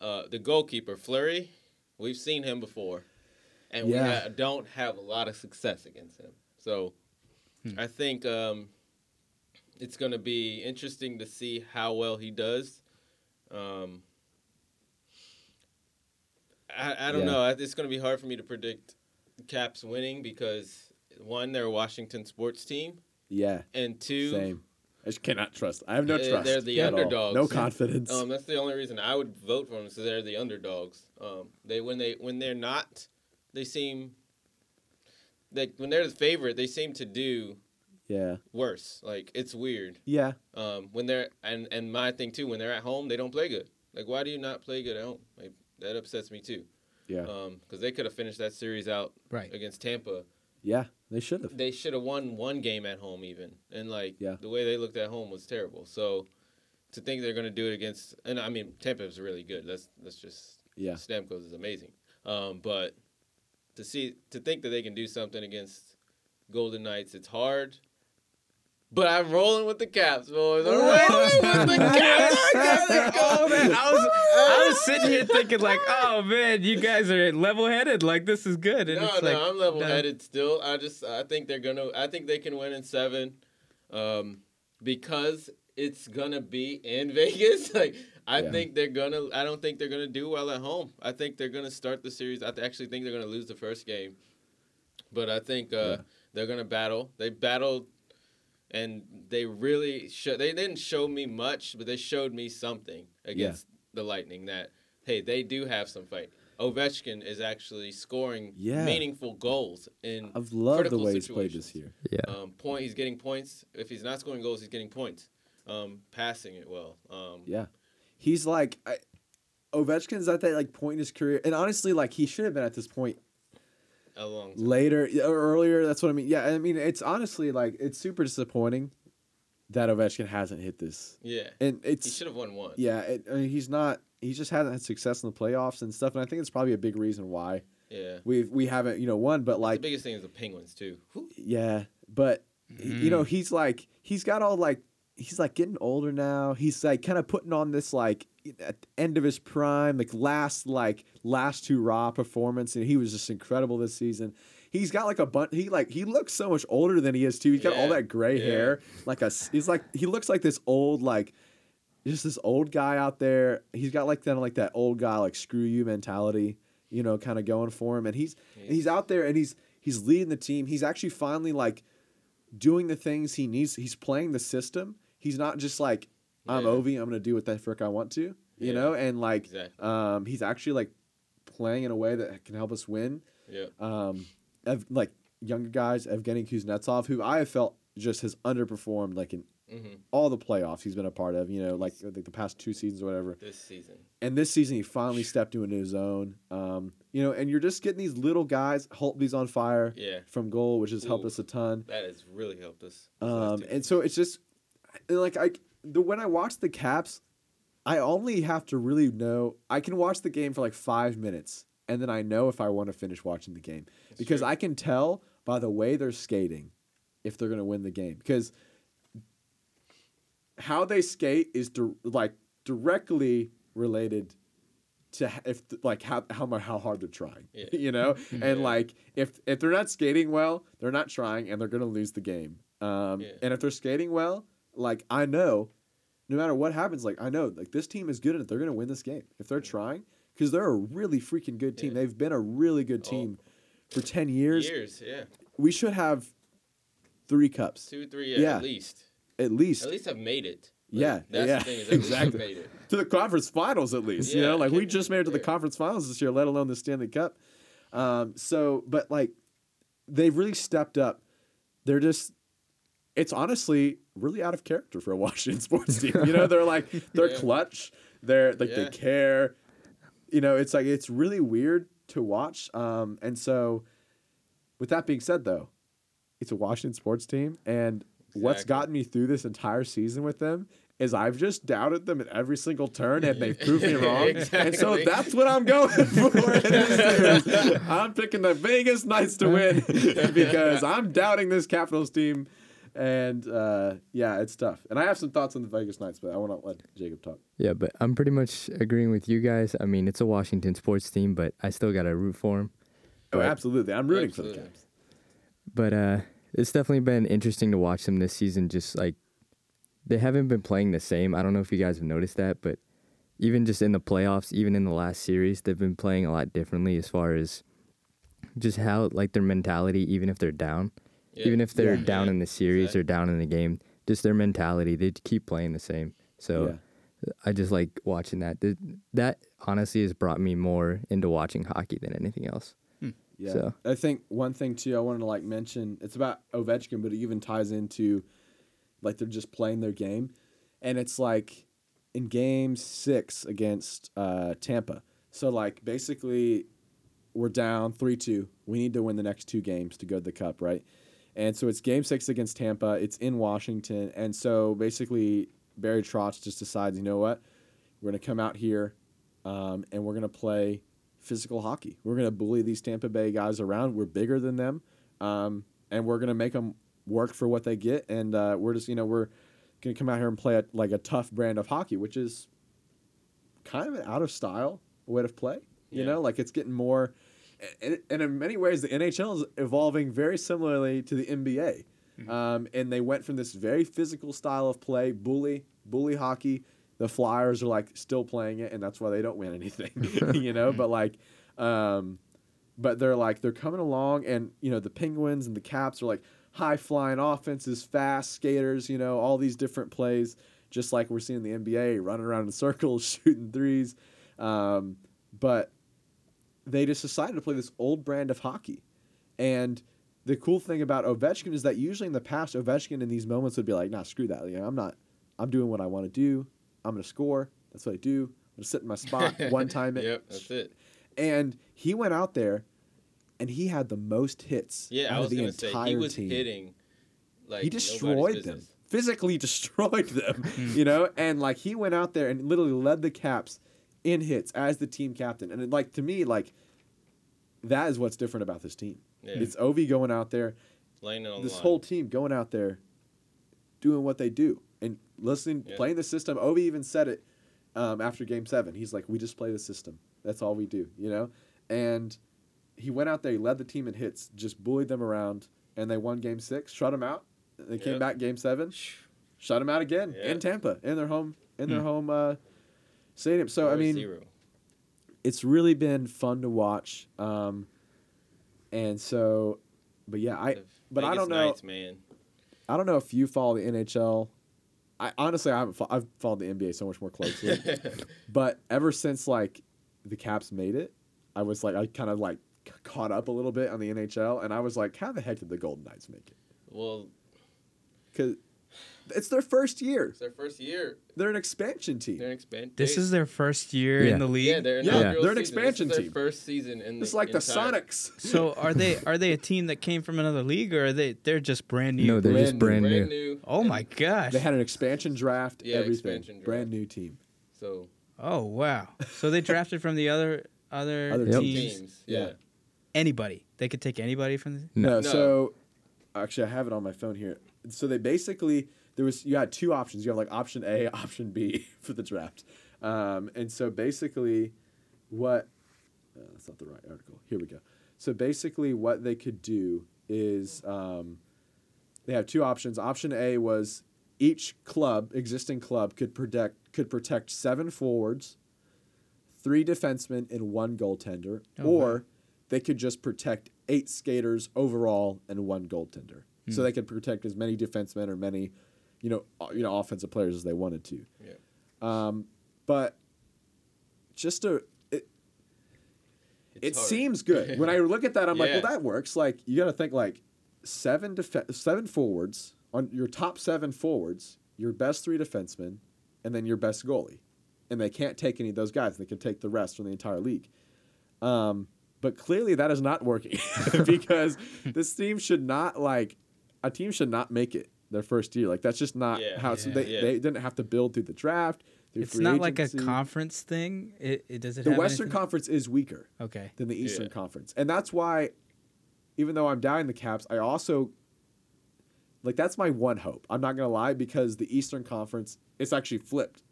uh, the goalkeeper Fleury, we've seen him before, and we ha- don't have a lot of success against him. So I think um, it's going to be interesting to see how well he does. Um, I, I don't Yeah. know. It's going to be hard for me to predict Caps winning because one, they're a Washington sports team, Yeah, and two, same. I just cannot trust. I have no trust. they're the at all. underdogs. No confidence. Um, that's the only reason I would vote for them. So they're the underdogs. Um, they when they when they're not, they seem. Like when they're the favorite, they seem to do yeah, worse. Like it's weird. yeah. Um, when they're and and my thing too, when they're at home, they don't play good. Like why do you not play good at home? Like that upsets me too. Yeah, Um, because they could have finished that series out Right. against Tampa. Yeah. They should have. They should have won one game at home even, and like Yeah. the way they looked at home was terrible. So to think they're gonna do it against, and I mean Tampa is really good. That's that's just Yeah. Stamkos is amazing. Um, but to see to think that they can do something against Golden Knights, it's hard. But I'm rolling with the Caps, boys. I'm rolling with the Caps. oh man, I was I was sitting here thinking like, oh man, you guys are level headed. Like this is good. And No, no, like, I'm level headed still. I just I think they're gonna I think they can win in seven. Um because it's gonna be in Vegas. Like I Yeah. think they're gonna. I don't think they're gonna do well at home. I think they're gonna start the series. I th- actually think they're gonna lose the first game, but I think uh, Yeah. they're gonna battle. They battled, and they really show. They didn't show me much, but they showed me something against the Lightning. That hey, they do have some fight. Ovechkin is actually scoring Yeah. meaningful goals in I've loved the critical way he's played this year. Yeah. Um, point. He's getting points. If he's not scoring goals, he's getting points. Um, passing it well. Um, Yeah, he's like I, Ovechkin's at that like point in his career, and honestly, like he should have been at this point a long time. later or earlier. That's what I mean. Yeah, I mean it's honestly like it's super disappointing that Ovechkin hasn't hit this, Yeah. and it's He should have won one. yeah, it, I mean, he's not. He just hasn't had success in the playoffs and stuff, and I think it's probably a big reason why Yeah. we we haven't you know won. But like the biggest thing is the Penguins too. Whew. Yeah, but y- you know, mm-hmm. he's like he's got all like he's like getting older now. He's like kind of putting on this like at the end of his prime, like last like last two raw performance, and he was just incredible this season. He's got like a bunch. He like he looks so much older than he is too. He's got all that gray yeah. hair, like a. He's like he looks like this old like. Just this old guy out there. He's got like that like that old guy like screw you mentality, you know, kind of going for him. And he's and he's out there and he's he's leading the team. He's actually finally like doing the things he needs. He's playing the system. He's not just like I'm Yeah. Ovi. I'm gonna do what the frick I want to, you Yeah, know. And like, exactly. um, he's actually like playing in a way that can help us win. Yeah. Um, Ev- like younger guys, Evgeny Kuznetsov, who I have felt just has underperformed like in hmm all the playoffs he's been a part of. You know, like like the past two seasons or whatever This season. and this season he finally stepped into his own. Um, you know, and you're just getting these little guys. Holtby's on fire Yeah. from goal, which has helped us a ton. That has really helped us. Um, and so it's just like I the when I watch the Caps, I only have to really know. I can watch the game for like five minutes, and then I know if I want to finish watching the game because true. I can tell by the way they're skating if they're going to win the game because how they skate is di- like directly related to if like how how how hard they're trying Yeah. you know Yeah. and like if if they're not skating well they're not trying and they're gonna lose the game um Yeah. and if they're skating well like i know no matter what happens like i know like this team is good and they're gonna win this game if they're trying because they're a really freaking good team Yeah. they've been a really good Oh. team for 10 years Years. Yeah. we should have three cups Two, three. Yeah. Yeah. At least. at least At least have made it. Like, Yeah, That's yeah, the thing. Is at least have exactly. made it. to the conference finals at least. you know, like we just made it to the conference finals this year, let alone the Stanley Cup. Um, so, but like they've really stepped up. They're just. It's honestly really out of character for a Washington sports team. You know, they're like they're Yeah. clutch. They're like they care. You know, it's like it's really weird to watch. Um, and so, with that being said, though, it's a Washington sports team, and what's gotten me through this entire season with them is I've just doubted them at every single turn, and they've proved me wrong. And so that's what I'm going for. in this series. I'm picking the Vegas Knights to win because I'm doubting this Capitals team. And uh, yeah, it's tough. And I have some thoughts on the Vegas Knights, but I want to let Jacob talk. Yeah, but I'm pretty much agreeing with you guys. I mean, it's a Washington sports team, but I still got to root for them. Oh, absolutely. I'm rooting for the Absolutely. Caps. But uh, it's definitely been interesting to watch them this season. Just like they haven't been playing the same. I don't know if you guys have noticed that, but even just in the playoffs, even in the last series, they've been playing a lot differently as far as just how like their mentality, even if they're down, Yeah. even if they're Yeah. down Yeah, in the series exactly. or down in the game, just their mentality, they keep playing the same. So. I just like watching that. Th- That honestly has brought me more into watching hockey than anything else. Yeah. So- I think one thing too I wanted to like mention it's about Ovechkin, but it even ties into like they're just playing their game. And it's like in game six against uh, Tampa. So like basically we're down three two. We need to win the next two games to go to the cup, right? And so it's game six against Tampa. It's in Washington. And so basically Barry Trotz just decides, you know what? We're gonna come out here um, and we're gonna play physical hockey. We're gonna bully these Tampa Bay guys around. We're bigger than them, um, and we're gonna make them work for what they get. And uh, we're just, you know, we're gonna come out here and play a, like a tough brand of hockey, which is kind of an out of style way to play. You Yeah. know, like it's getting more, and, and in many ways, the NHL is evolving very similarly to the NBA. Um, and they went from this very physical style of play, bully, bully hockey. The Flyers are like still playing it, and that's why they don't win anything, you know. But like, um, but they're like they're coming along, and you know the Penguins and the Caps are like high flying offenses, fast skaters, you know, all these different plays, just like we're seeing in the NBA, running around in circles, shooting threes. Um, but they just decided to play this old brand of hockey. And the cool thing about Ovechkin is that usually in the past, Ovechkin in these moments would be like, nah, screw that. You know, I'm not, I'm doing what I want to do. I'm going to score. That's what I do. I'm going to sit in my spot, one time it. Yep, that's it. And he went out there and he had the most hits Yeah, out I of was the gonna say entire he was team. hitting. Like he destroyed them. Physically destroyed them, you know? And like he went out there and literally led the Caps in hits as the team captain. And it, like to me, like that is what's different about this team. Yeah. It's Ovi going out there, Laying it on this whole team going out there doing what they do and listening, Yeah. playing the system. Ovi even said it um, after game seven. He's like, we just play the system. That's all we do, you know? And he went out there, he led the team in hits, just bullied them around, and they won game six, shut them out. They came Yep. back game seven, shut them out again in Tampa, in their home, in their home uh, stadium. So, I mean, 4-0. it's really been fun to watch. Um, and so, but yeah, I but I don't know. Knights, man. I don't know if you follow the NHL. I honestly I haven't. Fo- I've followed the NBA so much more closely. but ever since like the Caps made it, I was like I kind of like caught up a little bit on the NHL, and I was like, how the heck did the Golden Knights make it? well, Because it's their first year. it's their first year. They're an expansion team. They're an expand. This is their first year Yeah. in the league. yeah, they're Yeah, inaugural they're an expansion this is team. First season in the It's like the entire- Sonics. So are they are they a team that came from another league or are they they're just brand new? No, they're just Brand brand Brand new. new. oh my gosh. They had an expansion draft. Yeah, everything. expansion draft. Brand new team. So oh wow. So they drafted from the other other, Other teams. teams. Yeah. Yeah. Anybody. They could take anybody from the No. No. So actually, I have it on my phone here. So they basically there was you had two options. You have like option A, option B for the draft. Um, and so basically, what uh, that's not the right article. Here we go. So basically, what they could do is um, they have two options. Option A was each club, existing club, could protect could protect seven forwards, three defensemen, and one goaltender, Oh, or wow. they could just protect eight skaters overall and one goaltender. Hmm. So they could protect as many defensemen or many, you know, you know, offensive players as they wanted to. Yeah. Um, but just a it, It's it hard. seems good. When I look at that, I'm like, well, that works. Like you got to think like seven def- seven forwards on your top seven forwards, your best three defensemen, and then your best goalie, and they can't take any of those guys. They can take the rest from the entire league. Um, but clearly that is not working because this team should not like a team should not make it their first year. Like that's just not Yeah. how it's, Yeah. they Yeah. they didn't have to build through the draft. Through It's free not like a conference thing. It, it does it The have Western anything? Conference is weaker Okay. than the Eastern Yeah. Conference. And that's why, even though I'm down the Caps, I also like that's my one hope. I'm not gonna lie because the Eastern Conference it's actually flipped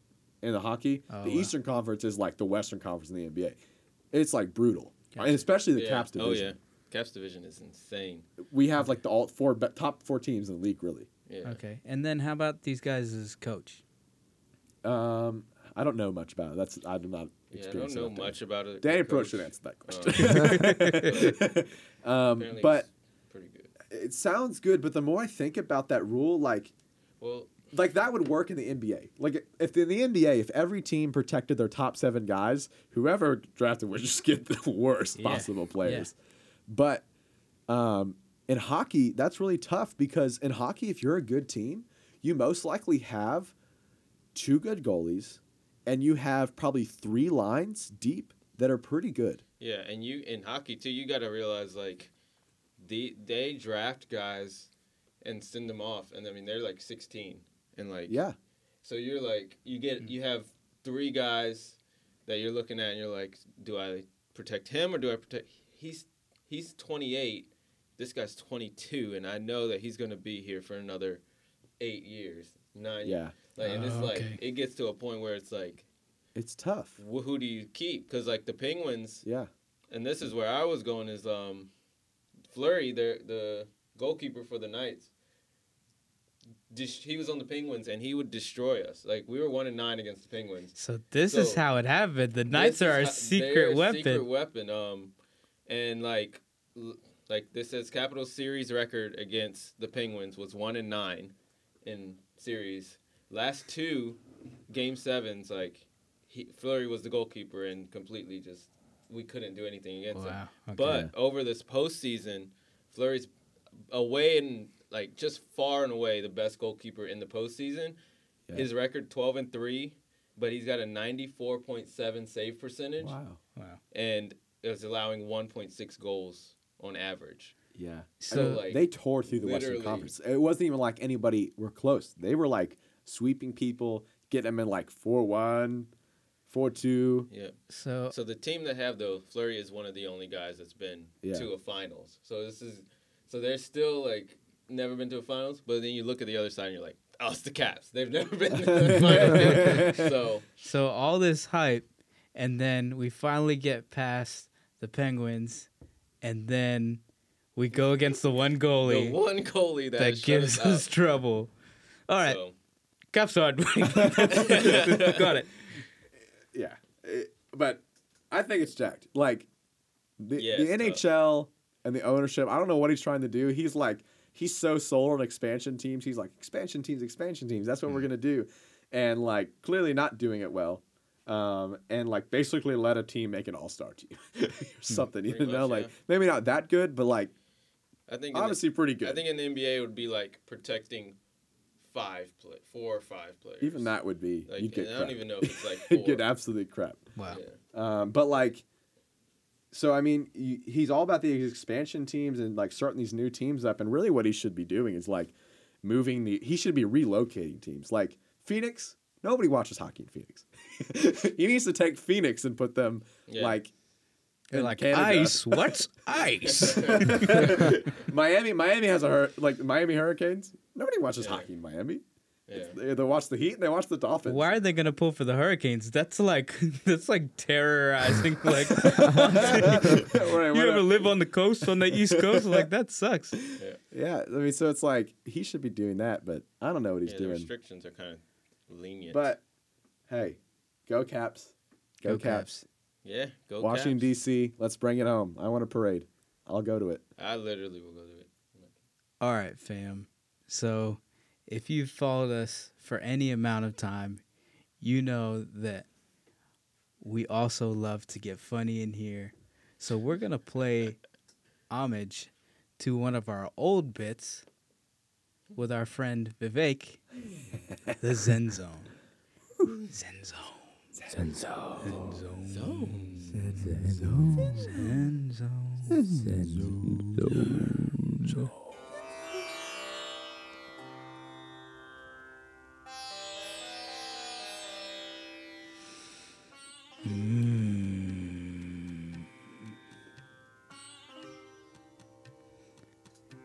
in the hockey. Oh, the wow. Eastern Conference is like the Western Conference in the NBA. It's like brutal, Gotcha. and especially the yeah. Caps division. Oh yeah. Caps division is insane. We have like the all four be- top four teams in the league, really. Yeah. Okay. And then how about these guys as coach? Um, I don't know much about it. That's I'm not. Yeah, I don't know much about it. Danny Coach. Pro should answer that Uh, question. um, apparently but it's pretty good. it sounds good. But the more I think about that rule, like Well, like that would work in the NBA. Like if in the NBA, if every team protected their top seven guys, whoever drafted would just get the worst Yeah, possible players. But um, in hockey, that's really tough because in hockey, if you're a good team, you most likely have two good goalies, and you have probably three lines deep that are pretty good. yeah, and you in hockey too, you got to realize like, the they draft guys and send them off, and I mean they're like 16, and like Yeah, So you're like you get you have three guys that you're looking at and you're like, do I protect him or do I protect he's he's 28, this guy's 22 and I know that he's going to be here for another 8 years, 9 yeah, Like and it's Oh, like okay. it gets to a point where it's like it's tough. wh- who do you keep? Cuz like the Penguins Yeah, and this is where I was going is um Fleury, the the goalkeeper for the Knights. dis- he was on the Penguins and he would destroy us. Like we were one and nine against the Penguins. So this is how it happened. The Knights are our is secret weapon. Secret weapon. Um, and like, l- like this says, Capital Series record against the Penguins was one and nine in series. Last two game sevens, like he, Fleury was the goalkeeper and completely just we couldn't do anything against him. Okay. But over this postseason, Fleury's away and like just far and away the best goalkeeper in the postseason. Yeah. His record twelve and three, but he's got a ninety four point seven save percentage Wow. wow. and is allowing one point six goals on average. Yeah. So, I mean, like, they tore through the Western Conference. It wasn't even like anybody were close. They were like sweeping people, getting them in like 4 1, 4 2. Yeah. So So the team that have though, Fleury is one of the only guys that's been Yeah. to a finals. So this is so they're still like never been to a finals, but then you look at the other side and you're like, oh, it's the Caps. They've never been to the finals. so so all this hype, and then we finally get past the Penguins, and then we go against the one goalie. the one goalie that, that gives us, us out. trouble. All right, So, Caps on. Got it. Yeah. It- but I think it's jacked. Like the, Yeah, the it's NHL and the ownership, I don't know what he's trying to do. He's like, he's so sold on expansion teams. He's like, expansion teams, expansion teams. That's what we're mm. going to do. And like, clearly not doing it well. Um, and like basically let a team make an all star team or something, you Pretty know, much, like yeah. maybe not that good, but like I think in the- pretty good. I think in the NBA it would be like protecting five play, four or five players. Even that would be, Like, you'd get and I crap. don't even know if it's like four. get absolute crap. Wow. Yeah. Um, but like, so I mean, y- he's all about the expansion teams and like starting these new teams up. And really, what he should be doing is like moving the. He should be relocating teams. Like Phoenix, nobody watches hockey in Phoenix. he needs to take Phoenix and put them Yeah. like. They're in like Canada. ice. What's ice? Miami, Miami has a hur- like Miami Hurricanes. Nobody watches Yeah. hockey in Miami. Yeah. They, they watch the Heat and they watch the Dolphins. Why are they gonna pull for the Hurricanes? That's like that's like terrorizing. Like Right, you what ever a- live on the coast on the East Coast? Like that sucks. Yeah, I mean, so it's like he should be doing that, but I don't know what he's Yeah, the doing. restrictions are kind of lenient. But hey, go Caps, go, Caps. yeah, go Washington Caps. D.C. Let's bring it home. I want a parade. I'll go to it. I literally will go to it. All right, fam. So, if you've followed us for any amount of time, you know that we also love to get funny in here. So, we're going to play homage to one of our old bits with our friend Vivek, the Zen Zone. Zen Zone.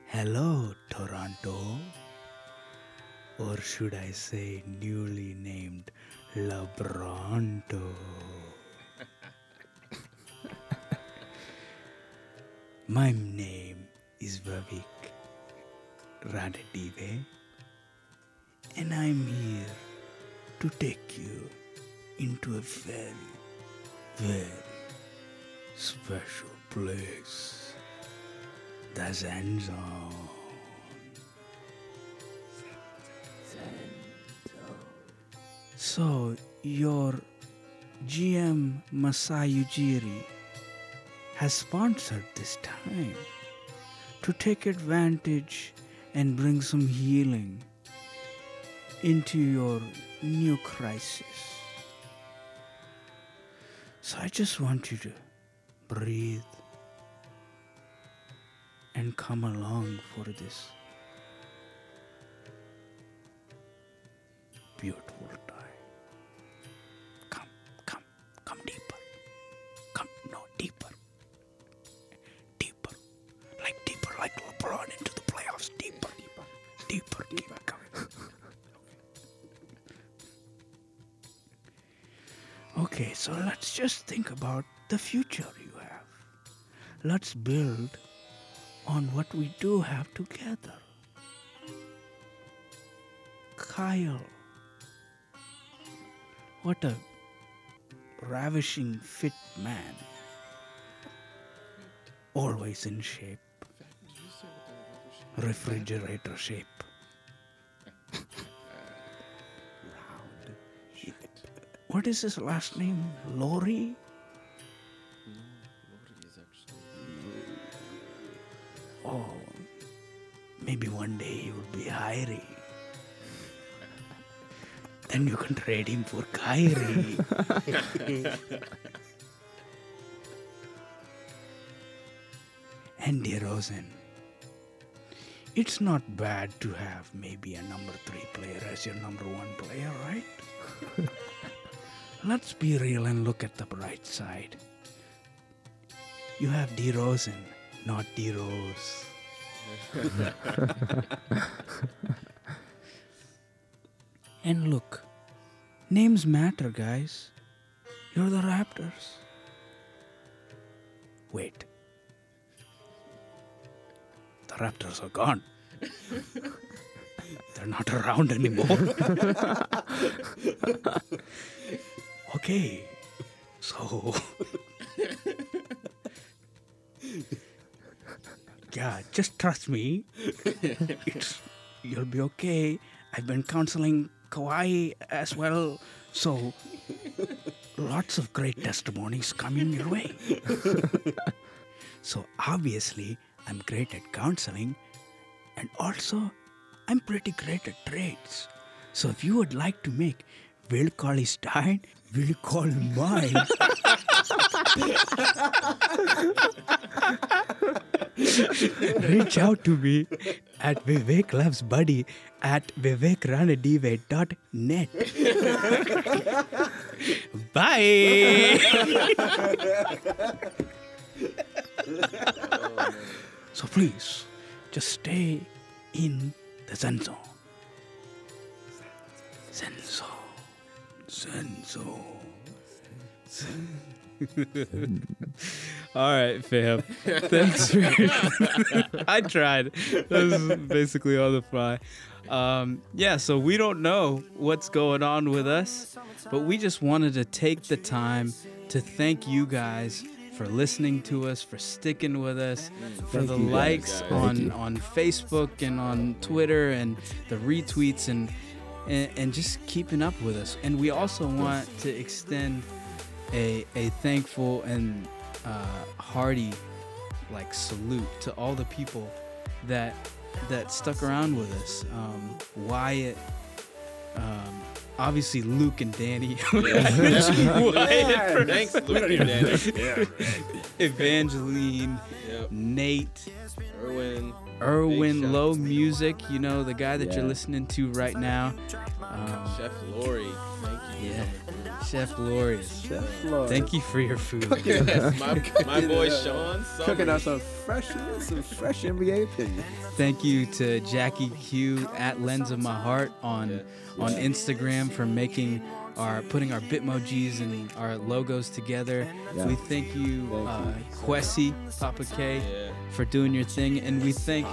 Hello, Toronto. Or should I say, newly named Labronto. My name is Vivek Ranadive, and I'm here to take you into a very, very special place. The Zen Zone. So, your GM Masai Ujiri has sponsored this time to take advantage and bring some healing into your new crisis. So I just want you to breathe and come along for this beautiful time. Just think about the future you have. Let's build on what we do have together. Kyle. What a ravishing fit man. Always in shape. Refrigerator shape. What is his last name? Lowry? Oh, maybe one day he will be Hyrie. Then you can trade him for Kyrie. and DeRozan. It's not bad to have maybe a number three player as your number one player, right? Let's be real and look at the bright side. You have DeRozan, not DeRose. and look, names matter, guys. You're the Raptors. Wait. The Raptors are gone. They're not around anymore. okay. So. yeah, just trust me. It's, you'll be okay. I've been counseling Kawhi as well, so lots of great testimonies coming your way. so obviously, I'm great at counseling, and also I'm pretty great at trades. So if you would like to make Will call his Stein, will call mine. Reach out to me at Vivek Loves Buddy at vivekranadive.net. Bye. so please, just stay in the Zen zone. Zen zone. Zen zone. All right, fam. Thanks for. I tried. That was basically on the fly. Um, yeah, so we don't know what's going on with us, but we just wanted to take the time to thank you guys for listening to us, for sticking with us, for the likes guys. on on Facebook and on Twitter and the retweets and, and and just keeping up with us. And we also want to extend a a thankful and uh, hearty like salute to all the people that that stuck around with us. Um, Wyatt, um, obviously Luke and Danny. Wyatt for- Thanks, Luke and Danny. Evangeline, Yep. Nate, Erwin. Erwin, shout Low Music. You know the guy that you're listening to right now. Um, Chef Lori. Thank you. yeah, Chef Glorious. Thank you for your food. my, my boy Sean. Cooking Summers. out some fresh, some fresh NBA opinions. Thank you to Jackie Q at Lens of My Heart on Yes. on Instagram for making our putting our Bitmojis and our logos together. Yeah. We thank you, Thank uh, Kwesi, Papa K, Yeah. for doing your thing, and we thank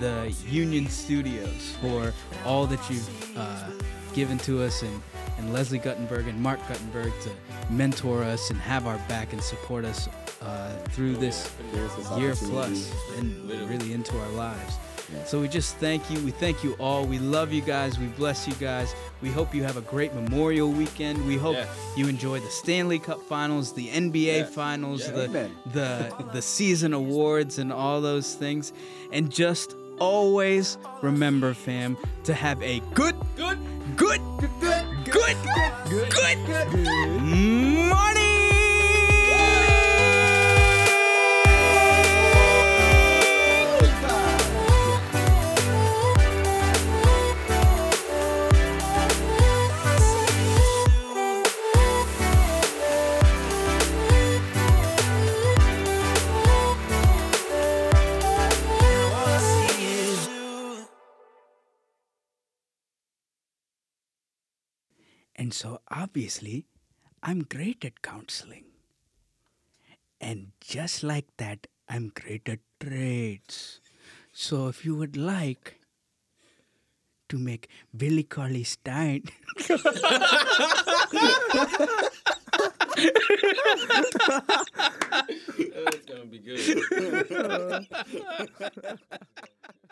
the Union Studios for all that you've uh, given to us, and, and Leslie Guttenberg and Mark Guttenberg to mentor us and have our back and support us uh, through this year plus and really into our lives. Yeah. So we just thank you. We thank you all. We love you guys. We bless you guys. We hope you have a great Memorial weekend. We hope Yes. you enjoy the Stanley Cup Finals, the NBA Yeah. Finals, Yeah. the Amen. the the season awards, and all those things. And just always remember, fam, to have a good, good, good, good, good, good, good, good morning. So, obviously, I'm great at counseling. And just like that, I'm great at trades. So, if you would like to make Willie Cauley-Stein. That's going to be good.